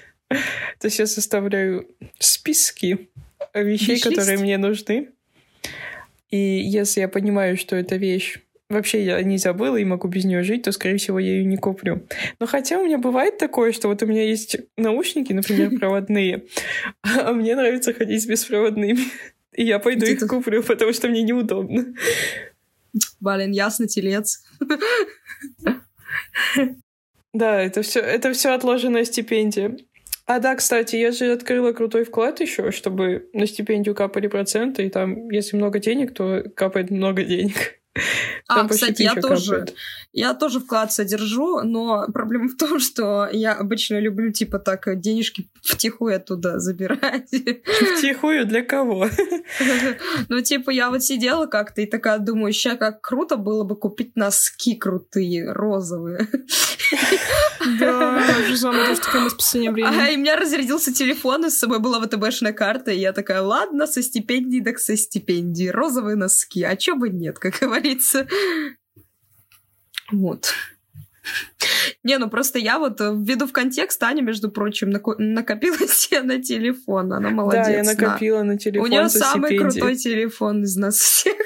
[SPEAKER 3] То есть я составляю списки вещей,
[SPEAKER 1] Виш-лист?
[SPEAKER 3] которые мне нужны. И если я понимаю, что эта вещь вообще я не забыла и могу без нее жить, то, скорее всего, я ее не куплю. Но хотя у меня бывает такое, что вот у меня есть наушники, например, проводные, а мне нравится ходить с беспроводными. И я пойду их куплю, потому что мне неудобно.
[SPEAKER 1] Блин, ясно, телец.
[SPEAKER 3] Да, это все, это все отложенная стипендия. А да, кстати, я же открыла крутой вклад еще, чтобы на стипендию капали проценты, и там, если много денег, то капает много денег.
[SPEAKER 1] А,
[SPEAKER 3] Там
[SPEAKER 1] кстати, я тоже,
[SPEAKER 3] капает.
[SPEAKER 1] я тоже вклад содержу, но проблема в том, что я обычно люблю, типа, так, денежки втихую оттуда забирать.
[SPEAKER 3] Втихую для кого?
[SPEAKER 1] Ну, типа, я вот сидела как-то и такая думаю, ща как круто было бы купить носки крутые, розовые.
[SPEAKER 2] Да, же самое тоже такое расписание
[SPEAKER 1] А,
[SPEAKER 2] времени.
[SPEAKER 1] и у меня разрядился телефон, и с собой была ВТБшная карта, и я такая, ладно, со стипендией, так со стипендией, розовые носки, а чё бы нет, как говорится. Вот. Не, ну просто я вот э, введу в контекст, Аня, между прочим, нако- накопила себе на телефон, она молодец.
[SPEAKER 3] Да, я
[SPEAKER 1] на.
[SPEAKER 3] накопила на телефон
[SPEAKER 1] У нее самый крутой телефон из нас всех.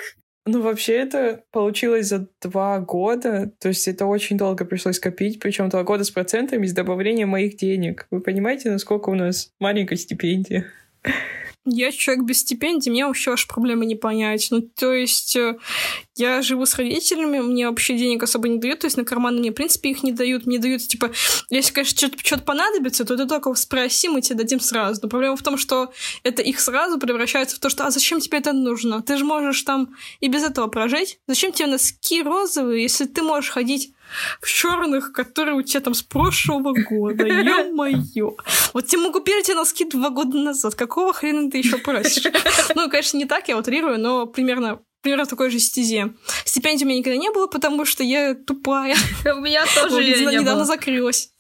[SPEAKER 3] Ну, вообще, это получилось за два года. То есть это очень долго пришлось копить, причем два года с процентами, с добавлением моих денег. Вы понимаете, насколько у нас маленькая стипендия?
[SPEAKER 2] Я человек без стипендии, мне вообще ваши проблемы не понять. Ну, то есть, э, я живу с родителями, мне вообще денег особо не дают, то есть на карманы мне, в принципе, их не дают. Мне дают, типа, если, конечно, что-то, что-то понадобится, то ты только спроси, мы тебе дадим сразу. Но проблема в том, что это их сразу превращается в то, что «а зачем тебе это нужно? Ты же можешь там и без этого прожить. Зачем тебе носки розовые, если ты можешь ходить в черных, которые у тебя там с прошлого года. Ё-моё. Вот тебе могу купили тебе носки два года назад. Какого хрена ты еще просишь? Ну, конечно, не так, я утрирую, но примерно примерно в такой же стезе. Стипендий у меня никогда не было, потому что я тупая.
[SPEAKER 1] У меня тоже
[SPEAKER 2] Вот,
[SPEAKER 1] не
[SPEAKER 2] недавно
[SPEAKER 1] было.
[SPEAKER 2] закрылась.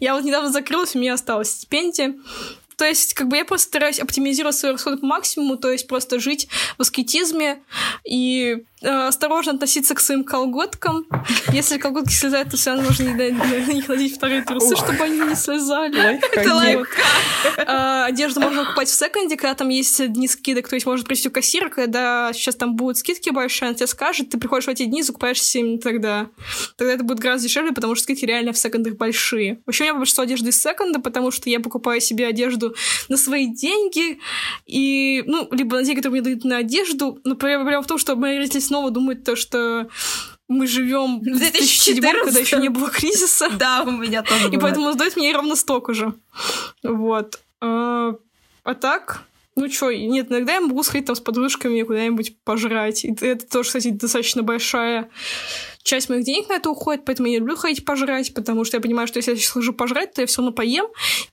[SPEAKER 2] Я вот недавно закрылась, у меня осталась стипендия. То есть, как бы я просто стараюсь оптимизировать свои расходы по максимуму, то есть просто жить в аскетизме и э, осторожно относиться к своим колготкам. Если колготки слезают, то все равно нужно не на них надеть вторые трусы, чтобы они не слезали.
[SPEAKER 3] Лайфхаки.
[SPEAKER 2] Вот. А, Одежду можно покупать в секонде, когда там есть дни скидок, то есть можно прийти у кассира, когда сейчас там будут скидки большие, она тебе скажет, ты приходишь в эти дни, закупаешься именно тогда. Тогда это будет гораздо дешевле, потому что скидки реально в секондах большие. Вообще у меня большинство одежды из секонда, потому что я покупаю себе одежду на свои деньги, и, ну, либо на деньги, которые мне дают на одежду, но проблема в том, что мои родители снова думают то, что мы живем в 2007 когда еще не было кризиса.
[SPEAKER 1] Да, у меня тоже
[SPEAKER 2] И поэтому сдают мне ровно столько же. Вот. А, а так, ну чё, нет, иногда я могу сходить там с подружками куда-нибудь пожрать. И это тоже, кстати, достаточно большая часть моих денег на это уходит, поэтому я люблю ходить пожрать, потому что я понимаю, что если я сейчас схожу пожрать, то я все равно поем,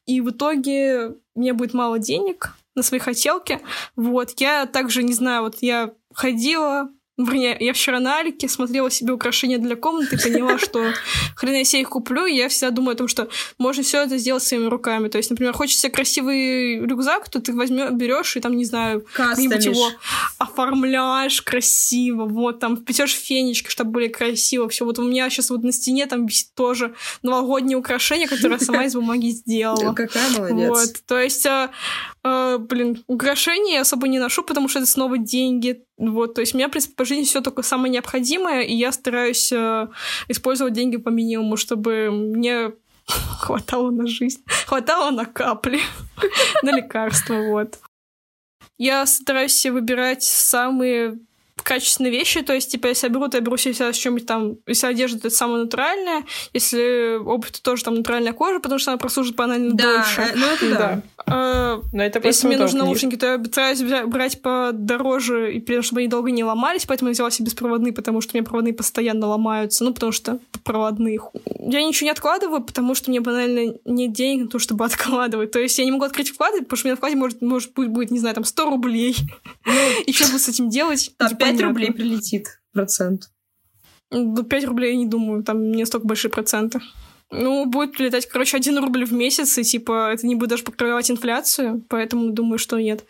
[SPEAKER 2] и в итоге мне будет мало денег на свои хотелки. Вот, я также, не знаю, вот я ходила, Вернее, я вчера на Алике смотрела себе украшения для комнаты и поняла, что хрен я себе их куплю, и я всегда думаю о том, что можно все это сделать своими руками. То есть, например, хочешь себе красивый рюкзак, то ты возьмешь, берешь и там, не знаю, как-нибудь его оформляешь красиво, вот, там, плетешь фенечки, чтобы были красиво, все. Вот у меня сейчас вот на стене там висит тоже новогоднее украшение, которое я сама из бумаги сделала.
[SPEAKER 1] Какая молодец.
[SPEAKER 2] Вот, то есть, а, а, блин, украшения я особо не ношу, потому что это снова деньги. Вот, то есть у меня, в принципе, по жизни все только самое необходимое, и я стараюсь а, использовать деньги по минимуму, чтобы мне хватало на жизнь, хватало на капли, на лекарства, вот. Я стараюсь выбирать самые качественные вещи, то есть, типа, если я беру, то я беру себе с чем-нибудь там, если одежда, то это самое натуральное, если обувь, то тоже там натуральная кожа, потому что она прослужит банально
[SPEAKER 1] Да,
[SPEAKER 2] дольше.
[SPEAKER 1] э, ну это да.
[SPEAKER 3] Да.
[SPEAKER 2] А,
[SPEAKER 3] Но это
[SPEAKER 2] если мне нужны наушники, то я стараюсь бра- брать подороже, и при этом, чтобы они долго не ломались, поэтому я взяла себе беспроводные, потому что у меня проводные постоянно ломаются, ну, потому что проводные. Я ничего не откладываю, потому что мне банально нет денег на то, чтобы откладывать. То есть я не могу открыть вклады, потому что у меня в вкладе может, может быть, будет, не знаю, там 100 рублей. И что буду с этим делать?
[SPEAKER 1] 5
[SPEAKER 2] непонятно.
[SPEAKER 1] рублей прилетит процент.
[SPEAKER 2] Ну, 5 рублей, я не думаю, там не столько большие проценты. Ну, будет прилетать, короче, 1 рубль в месяц, и, типа, это не будет даже покрывать инфляцию, поэтому думаю, что нет.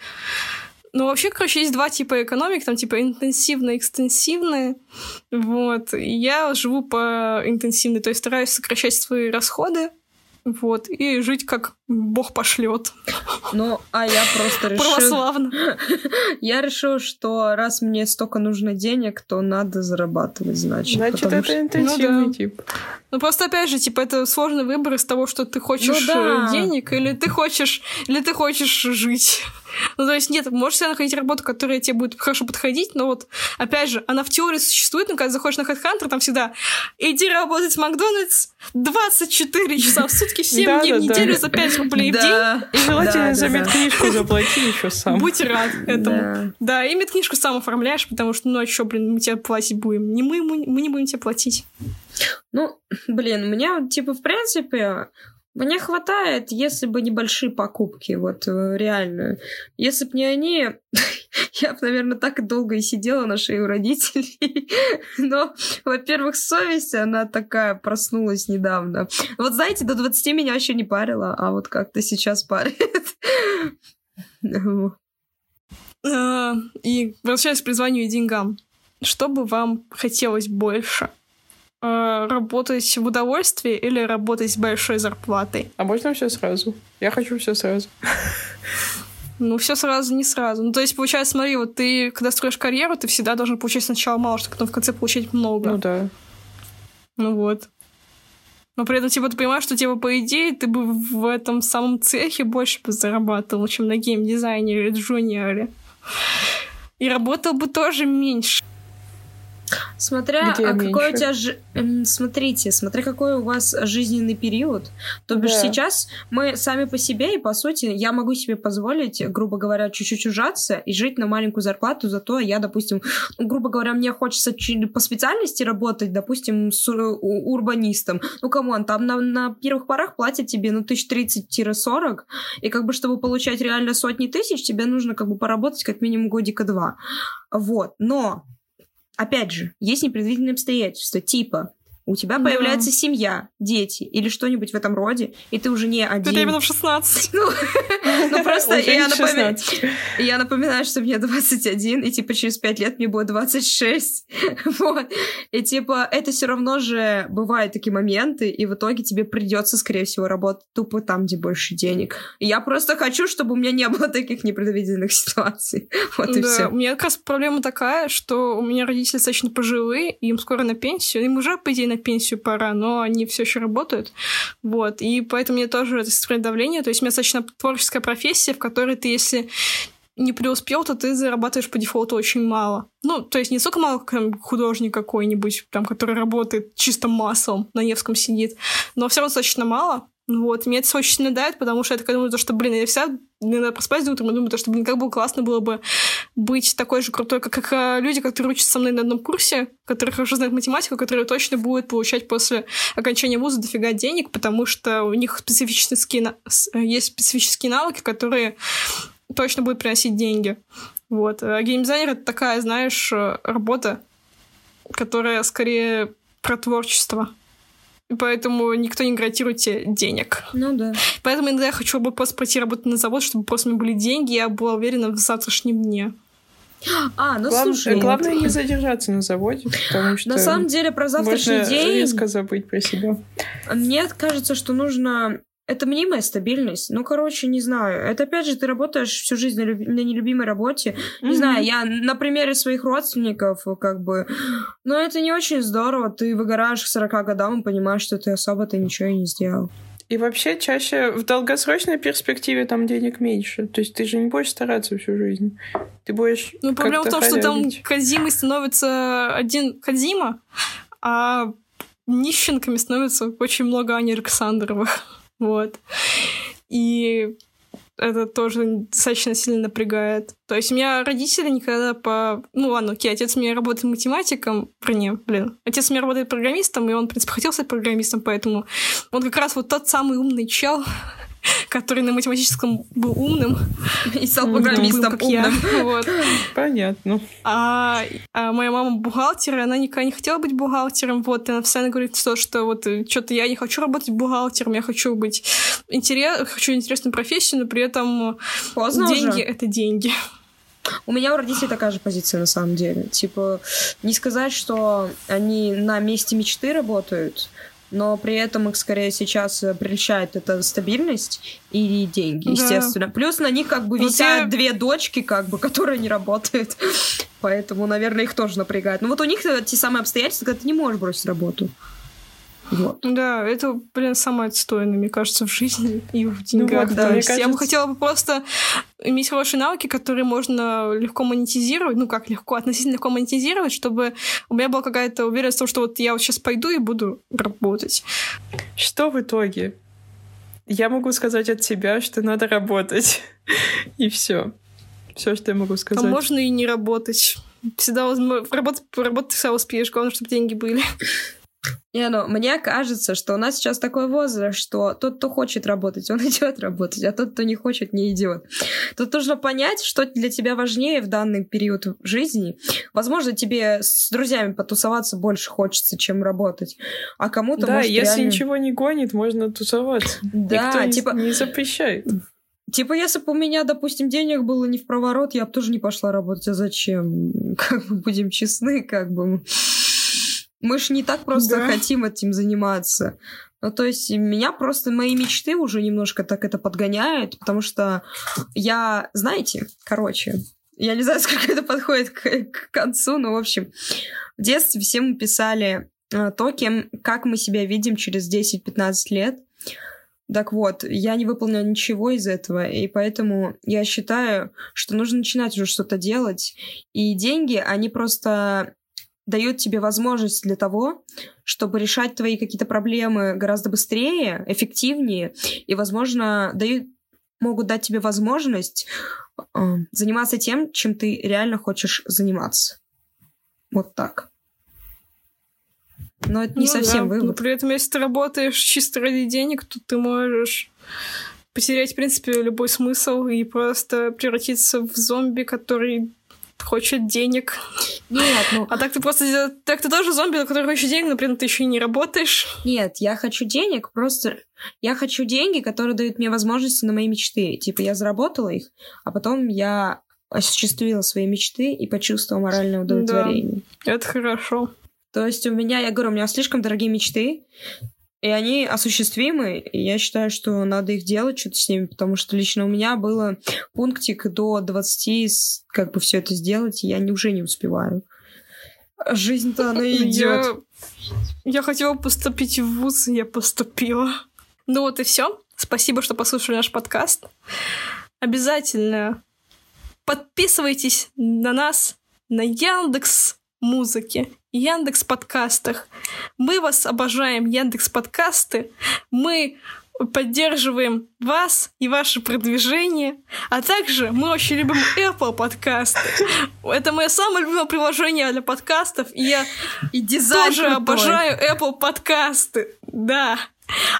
[SPEAKER 2] Ну, вообще, короче, есть два типа экономик, там, типа, интенсивные и экстенсивные. Вот. И я живу по интенсивной, то есть стараюсь сокращать свои расходы, вот, и жить как Бог пошлет.
[SPEAKER 1] Ну, а я просто решила...
[SPEAKER 2] Православно.
[SPEAKER 1] Я решила, что раз мне столько нужно денег, то надо зарабатывать, значит.
[SPEAKER 3] Значит, это
[SPEAKER 1] что-
[SPEAKER 3] интенсивный
[SPEAKER 2] Ну да.
[SPEAKER 3] тип.
[SPEAKER 2] Ну, просто, опять же, типа, это сложный выбор из того, что ты хочешь
[SPEAKER 1] Ну да.
[SPEAKER 2] э, денег, или ты хочешь, или ты хочешь жить. Ну, то есть, нет, можешь себе находить работу, которая тебе будет хорошо подходить, но вот, опять же, она в теории существует, но когда заходишь на HeadHunter, там всегда иди работать в Макдональдс 24 часа в сутки, 7
[SPEAKER 3] Да,
[SPEAKER 2] дней в неделю за 5 рублей в день.
[SPEAKER 3] И желательно за медкнижку заплати еще сам.
[SPEAKER 2] Будь рад этому.
[SPEAKER 1] Да.
[SPEAKER 2] И медкнижку сам оформляешь, потому что, ну, а что, блин, мы тебе платить будем? Не мы, мы, мы не будем тебе платить.
[SPEAKER 1] Ну, блин, у меня, типа, в принципе, мне хватает, если бы небольшие покупки, вот э, реально. Если бы не они, я бы, наверное, так долго и сидела на шее у родителей. Но, во-первых, совесть, она такая проснулась недавно. Вот знаете, до 20 меня еще не парила, а вот как-то сейчас парит.
[SPEAKER 2] А, И возвращаясь к призванию и деньгам, что бы вам хотелось больше? А, Работать в удовольствии или работать с большой зарплатой?
[SPEAKER 3] А можно все сразу? Я хочу все сразу.
[SPEAKER 2] Ну, все сразу, не сразу. Ну, то есть, получается, смотри, вот ты, когда строишь карьеру, ты всегда должен получать сначала мало, чтобы потом в конце получать много.
[SPEAKER 3] Ну да.
[SPEAKER 2] Ну вот. Но при этом, типа, ты понимаешь, что, типа, по идее, ты бы в этом самом цехе больше бы зарабатывал, чем на геймдизайнере или джуниоре. И работал бы тоже меньше.
[SPEAKER 1] Смотря,
[SPEAKER 3] Где
[SPEAKER 1] а какой у
[SPEAKER 3] меньше?
[SPEAKER 1] тебя... жи- м, Смотрите, смотря какой у вас жизненный период. То бишь
[SPEAKER 3] Да.
[SPEAKER 1] сейчас мы сами по себе, и по сути я могу себе позволить, грубо говоря, чуть-чуть ужаться и жить на маленькую зарплату, зато я, допустим, ну, грубо говоря, мне хочется по специальности работать, допустим, с у- у- урбанистом. Ну, come on, там на, на первых порах платят тебе, ну, тысяч 30-40, и как бы, чтобы получать реально сотни тысяч, тебе нужно как бы поработать как минимум годика два. Вот, но опять же, есть непредвиденные обстоятельства, типа у тебя
[SPEAKER 2] Да.
[SPEAKER 1] появляется семья, дети или что-нибудь в этом роде, и ты уже не
[SPEAKER 2] Ты
[SPEAKER 1] один.
[SPEAKER 2] именно в 16.
[SPEAKER 1] Ну, ну, просто я,
[SPEAKER 3] не
[SPEAKER 1] напомя-
[SPEAKER 3] 16.
[SPEAKER 1] я напоминаю, что мне 21, и типа через 5 лет мне будет 26. Вот. И типа это все равно же бывают такие моменты, и в итоге тебе придется, скорее всего, работать тупо там, где больше денег. Я просто хочу, чтобы у меня не было таких непредвиденных ситуаций. Вот и
[SPEAKER 2] Да,
[SPEAKER 1] все.
[SPEAKER 2] у меня как раз проблема такая, что у меня родители достаточно пожилые, им скоро на пенсию. Им уже, по идее, на пенсию пора, но они все еще работают. Вот. И поэтому мне тоже это составляет давление. То есть у меня достаточно творческая профессия, в которой ты, если не преуспел, то ты зарабатываешь по дефолту очень мало. Ну, то есть не столько мало, как художник какой-нибудь, там, который работает чисто маслом, на Невском сидит, но все равно достаточно мало. Вот, меня это очень давит, потому что я такая думаю, то, что, блин, я вся иногда просыпаюсь утром и думаю, то, что, блин, как бы классно было бы быть такой же крутой, как, как а, люди, которые учатся со мной на одном курсе, которые хорошо знают математику, которые точно будут получать после окончания вуза дофига денег, потому что у них специфические, э, есть специфические навыки, которые точно будут приносить деньги. Вот. А геймдизайнер — это такая, знаешь, э, работа, которая скорее про творчество. Поэтому никто не гарантирует тебе денег.
[SPEAKER 1] Ну да.
[SPEAKER 2] Поэтому иногда я хочу бы просто пойти работать на завод, чтобы просто у меня были деньги, и я была уверена в завтрашнем дне.
[SPEAKER 1] А, ну
[SPEAKER 3] Глав-
[SPEAKER 1] слушай.
[SPEAKER 3] Главное не задержаться на заводе, потому что
[SPEAKER 1] На самом деле про завтрашний
[SPEAKER 3] можно
[SPEAKER 1] день
[SPEAKER 3] резко забыть про себя.
[SPEAKER 1] мне кажется, что нужно это мнимая стабильность. Ну, короче, не знаю. Это, опять же, ты работаешь всю жизнь на, люби- на нелюбимой работе. Не
[SPEAKER 3] Мгм.
[SPEAKER 1] знаю, я на примере своих родственников, как бы... Но это не очень здорово. Ты выгораешь к 40 годам и понимаешь, что ты особо-то ничего и не сделал.
[SPEAKER 3] И вообще чаще в долгосрочной перспективе там денег меньше. То есть ты же не будешь стараться всю жизнь. Ты будешь
[SPEAKER 2] Ну, проблема в том, что там
[SPEAKER 3] халявить.
[SPEAKER 2] Кадзимой становится один Кадзима, а нищенками становится очень много Ани Александровых. Вот. И это тоже достаточно сильно напрягает. То есть у меня родители никогда по... Ну ладно, окей, отец у меня работает математиком, вернее, блин, отец у меня работает программистом, и он, в принципе, хотел стать программистом, поэтому он как раз вот тот самый умный чел, который на математическом был умным.
[SPEAKER 1] И стал программистом
[SPEAKER 2] как я.
[SPEAKER 1] умным.
[SPEAKER 2] Вот.
[SPEAKER 3] Понятно.
[SPEAKER 2] А, а моя мама бухгалтер, и она никогда не хотела быть бухгалтером. Вот, и она постоянно говорит, что, что вот что-то я не хочу работать бухгалтером, я хочу быть интерес, хочу интересную профессию, но при этом
[SPEAKER 1] Поздно
[SPEAKER 2] деньги
[SPEAKER 1] уже.
[SPEAKER 2] это деньги.
[SPEAKER 1] У меня у родителей такая же позиция на самом деле. Типа, не сказать, что они на месте мечты работают, но при этом их скорее сейчас э, прельщает эта стабильность и деньги,
[SPEAKER 2] Да.
[SPEAKER 1] естественно. Плюс на них как бы
[SPEAKER 2] Вот
[SPEAKER 1] висят
[SPEAKER 2] я-
[SPEAKER 1] две дочки, как бы, которые не работают. Поэтому, наверное, их тоже напрягает. Ну вот у них э, те самые обстоятельства, когда ты не можешь бросить работу. Вот.
[SPEAKER 2] Да, это, блин, самое отстойное, мне кажется, в жизни и в деньгах.
[SPEAKER 3] вот,
[SPEAKER 2] То
[SPEAKER 3] мне
[SPEAKER 2] есть Я бы
[SPEAKER 3] кажется-
[SPEAKER 2] хотела бы просто иметь хорошие навыки, которые можно легко монетизировать, ну как легко, относительно легко монетизировать, чтобы у меня была какая-то уверенность в том, что вот я вот сейчас пойду и буду работать.
[SPEAKER 3] Что в итоге? Я могу сказать от себя, что надо работать. И все. Все, что я могу
[SPEAKER 2] А
[SPEAKER 3] сказать.
[SPEAKER 2] можно и не работать. Всегда возможно, работать, работать всегда успеешь, главное, чтобы деньги были.
[SPEAKER 1] Не, ну, мне кажется, что у нас сейчас такой возраст, что тот, кто хочет работать, он идет работать, а тот, кто не хочет, не идет. Тут нужно понять, что для тебя важнее в данный период жизни. Возможно, тебе с друзьями потусоваться больше хочется, чем работать, а кому-то
[SPEAKER 3] Да,
[SPEAKER 1] может
[SPEAKER 3] если
[SPEAKER 1] реально-
[SPEAKER 3] ничего не гонит, можно тусоваться.
[SPEAKER 1] Да,
[SPEAKER 3] Никто
[SPEAKER 1] типа,
[SPEAKER 3] не запрещает.
[SPEAKER 1] Типа, если бы у меня, допустим, денег было не в проворот, я бы тоже не пошла работать. А зачем? Как бы будем честны, как бы. Мы ж не так просто
[SPEAKER 2] Да.
[SPEAKER 1] хотим этим заниматься. Ну, то есть, меня просто мои мечты уже немножко так это подгоняют, потому что я, знаете, короче, я не знаю, сколько это подходит к, к концу, но, в общем, в детстве все мы писали э, то, кем, как мы себя видим через 10-15 лет. Так вот, я не выполнила ничего из этого, и поэтому я считаю, что нужно начинать уже что-то делать. И деньги, они просто дают тебе возможность для того, чтобы решать твои какие-то проблемы гораздо быстрее, эффективнее, и, возможно, дают, могут дать тебе возможность э, заниматься тем, чем ты реально хочешь заниматься. Вот так. Но это не
[SPEAKER 2] Ну
[SPEAKER 1] совсем
[SPEAKER 2] да, Но
[SPEAKER 1] вывод.
[SPEAKER 2] при этом, если ты работаешь чисто ради денег, то ты можешь потерять, в принципе, любой смысл и просто превратиться в зомби, который хочет денег.
[SPEAKER 1] Нет, ну,
[SPEAKER 2] А так ты просто... Так ты тоже зомби, который хочет денег, но при этом ты еще и не работаешь.
[SPEAKER 1] Нет, я хочу денег, просто я хочу деньги, которые дают мне возможности на мои мечты. Типа я заработала их, а потом я осуществила свои мечты и почувствовала моральное удовлетворение.
[SPEAKER 2] Это хорошо.
[SPEAKER 1] То есть у меня, я говорю, у меня слишком дорогие мечты, и они осуществимы, и я считаю, что надо их делать, что-то с ними, потому что лично у меня было пунктик до 20, с- как бы все это сделать, и я не, уже не успеваю. Жизнь-то она идет.
[SPEAKER 2] Я... я хотела поступить в ВУЗ, и я поступила. Ну вот и все. Спасибо, что послушали наш подкаст. Обязательно подписывайтесь на нас на Яндекс Музыке, Яндекс Подкастах. Мы вас обожаем, Яндекс Подкасты. Мы поддерживаем вас и ваше продвижение, а также мы очень любим Apple подкасты. Это мое самое любимое приложение для подкастов, и я
[SPEAKER 1] И дизайн
[SPEAKER 2] тоже
[SPEAKER 1] крутой.
[SPEAKER 2] обожаю Apple подкасты. Да.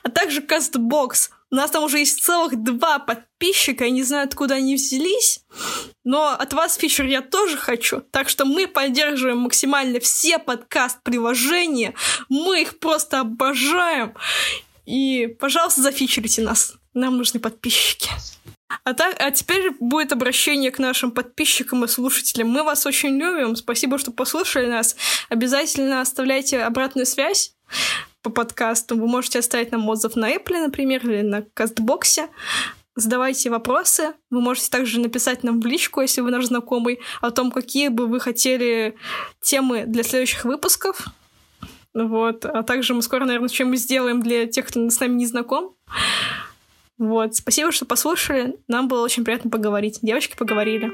[SPEAKER 2] А также CastBox. У нас там уже есть целых два подписчика, я не знаю, откуда они взялись, но от вас фичер я тоже хочу. Так что мы поддерживаем максимально все подкаст-приложения, мы их просто обожаем. И, пожалуйста, зафичерите нас. Нам нужны подписчики. А, так, а теперь будет обращение к нашим подписчикам и слушателям. Мы вас очень любим. Спасибо, что послушали нас. Обязательно оставляйте обратную связь по подкасту. Вы можете оставить нам отзыв на Apple, например, или на Кастбоксе. Задавайте вопросы. Вы можете также написать нам в личку, если вы наш знакомый, о том, какие бы вы хотели темы для следующих выпусков. Вот. А также мы скоро, наверное, что-нибудь сделаем для тех, кто с нами не знаком. Вот. Спасибо, что послушали. Нам было очень приятно поговорить. Девочки поговорили.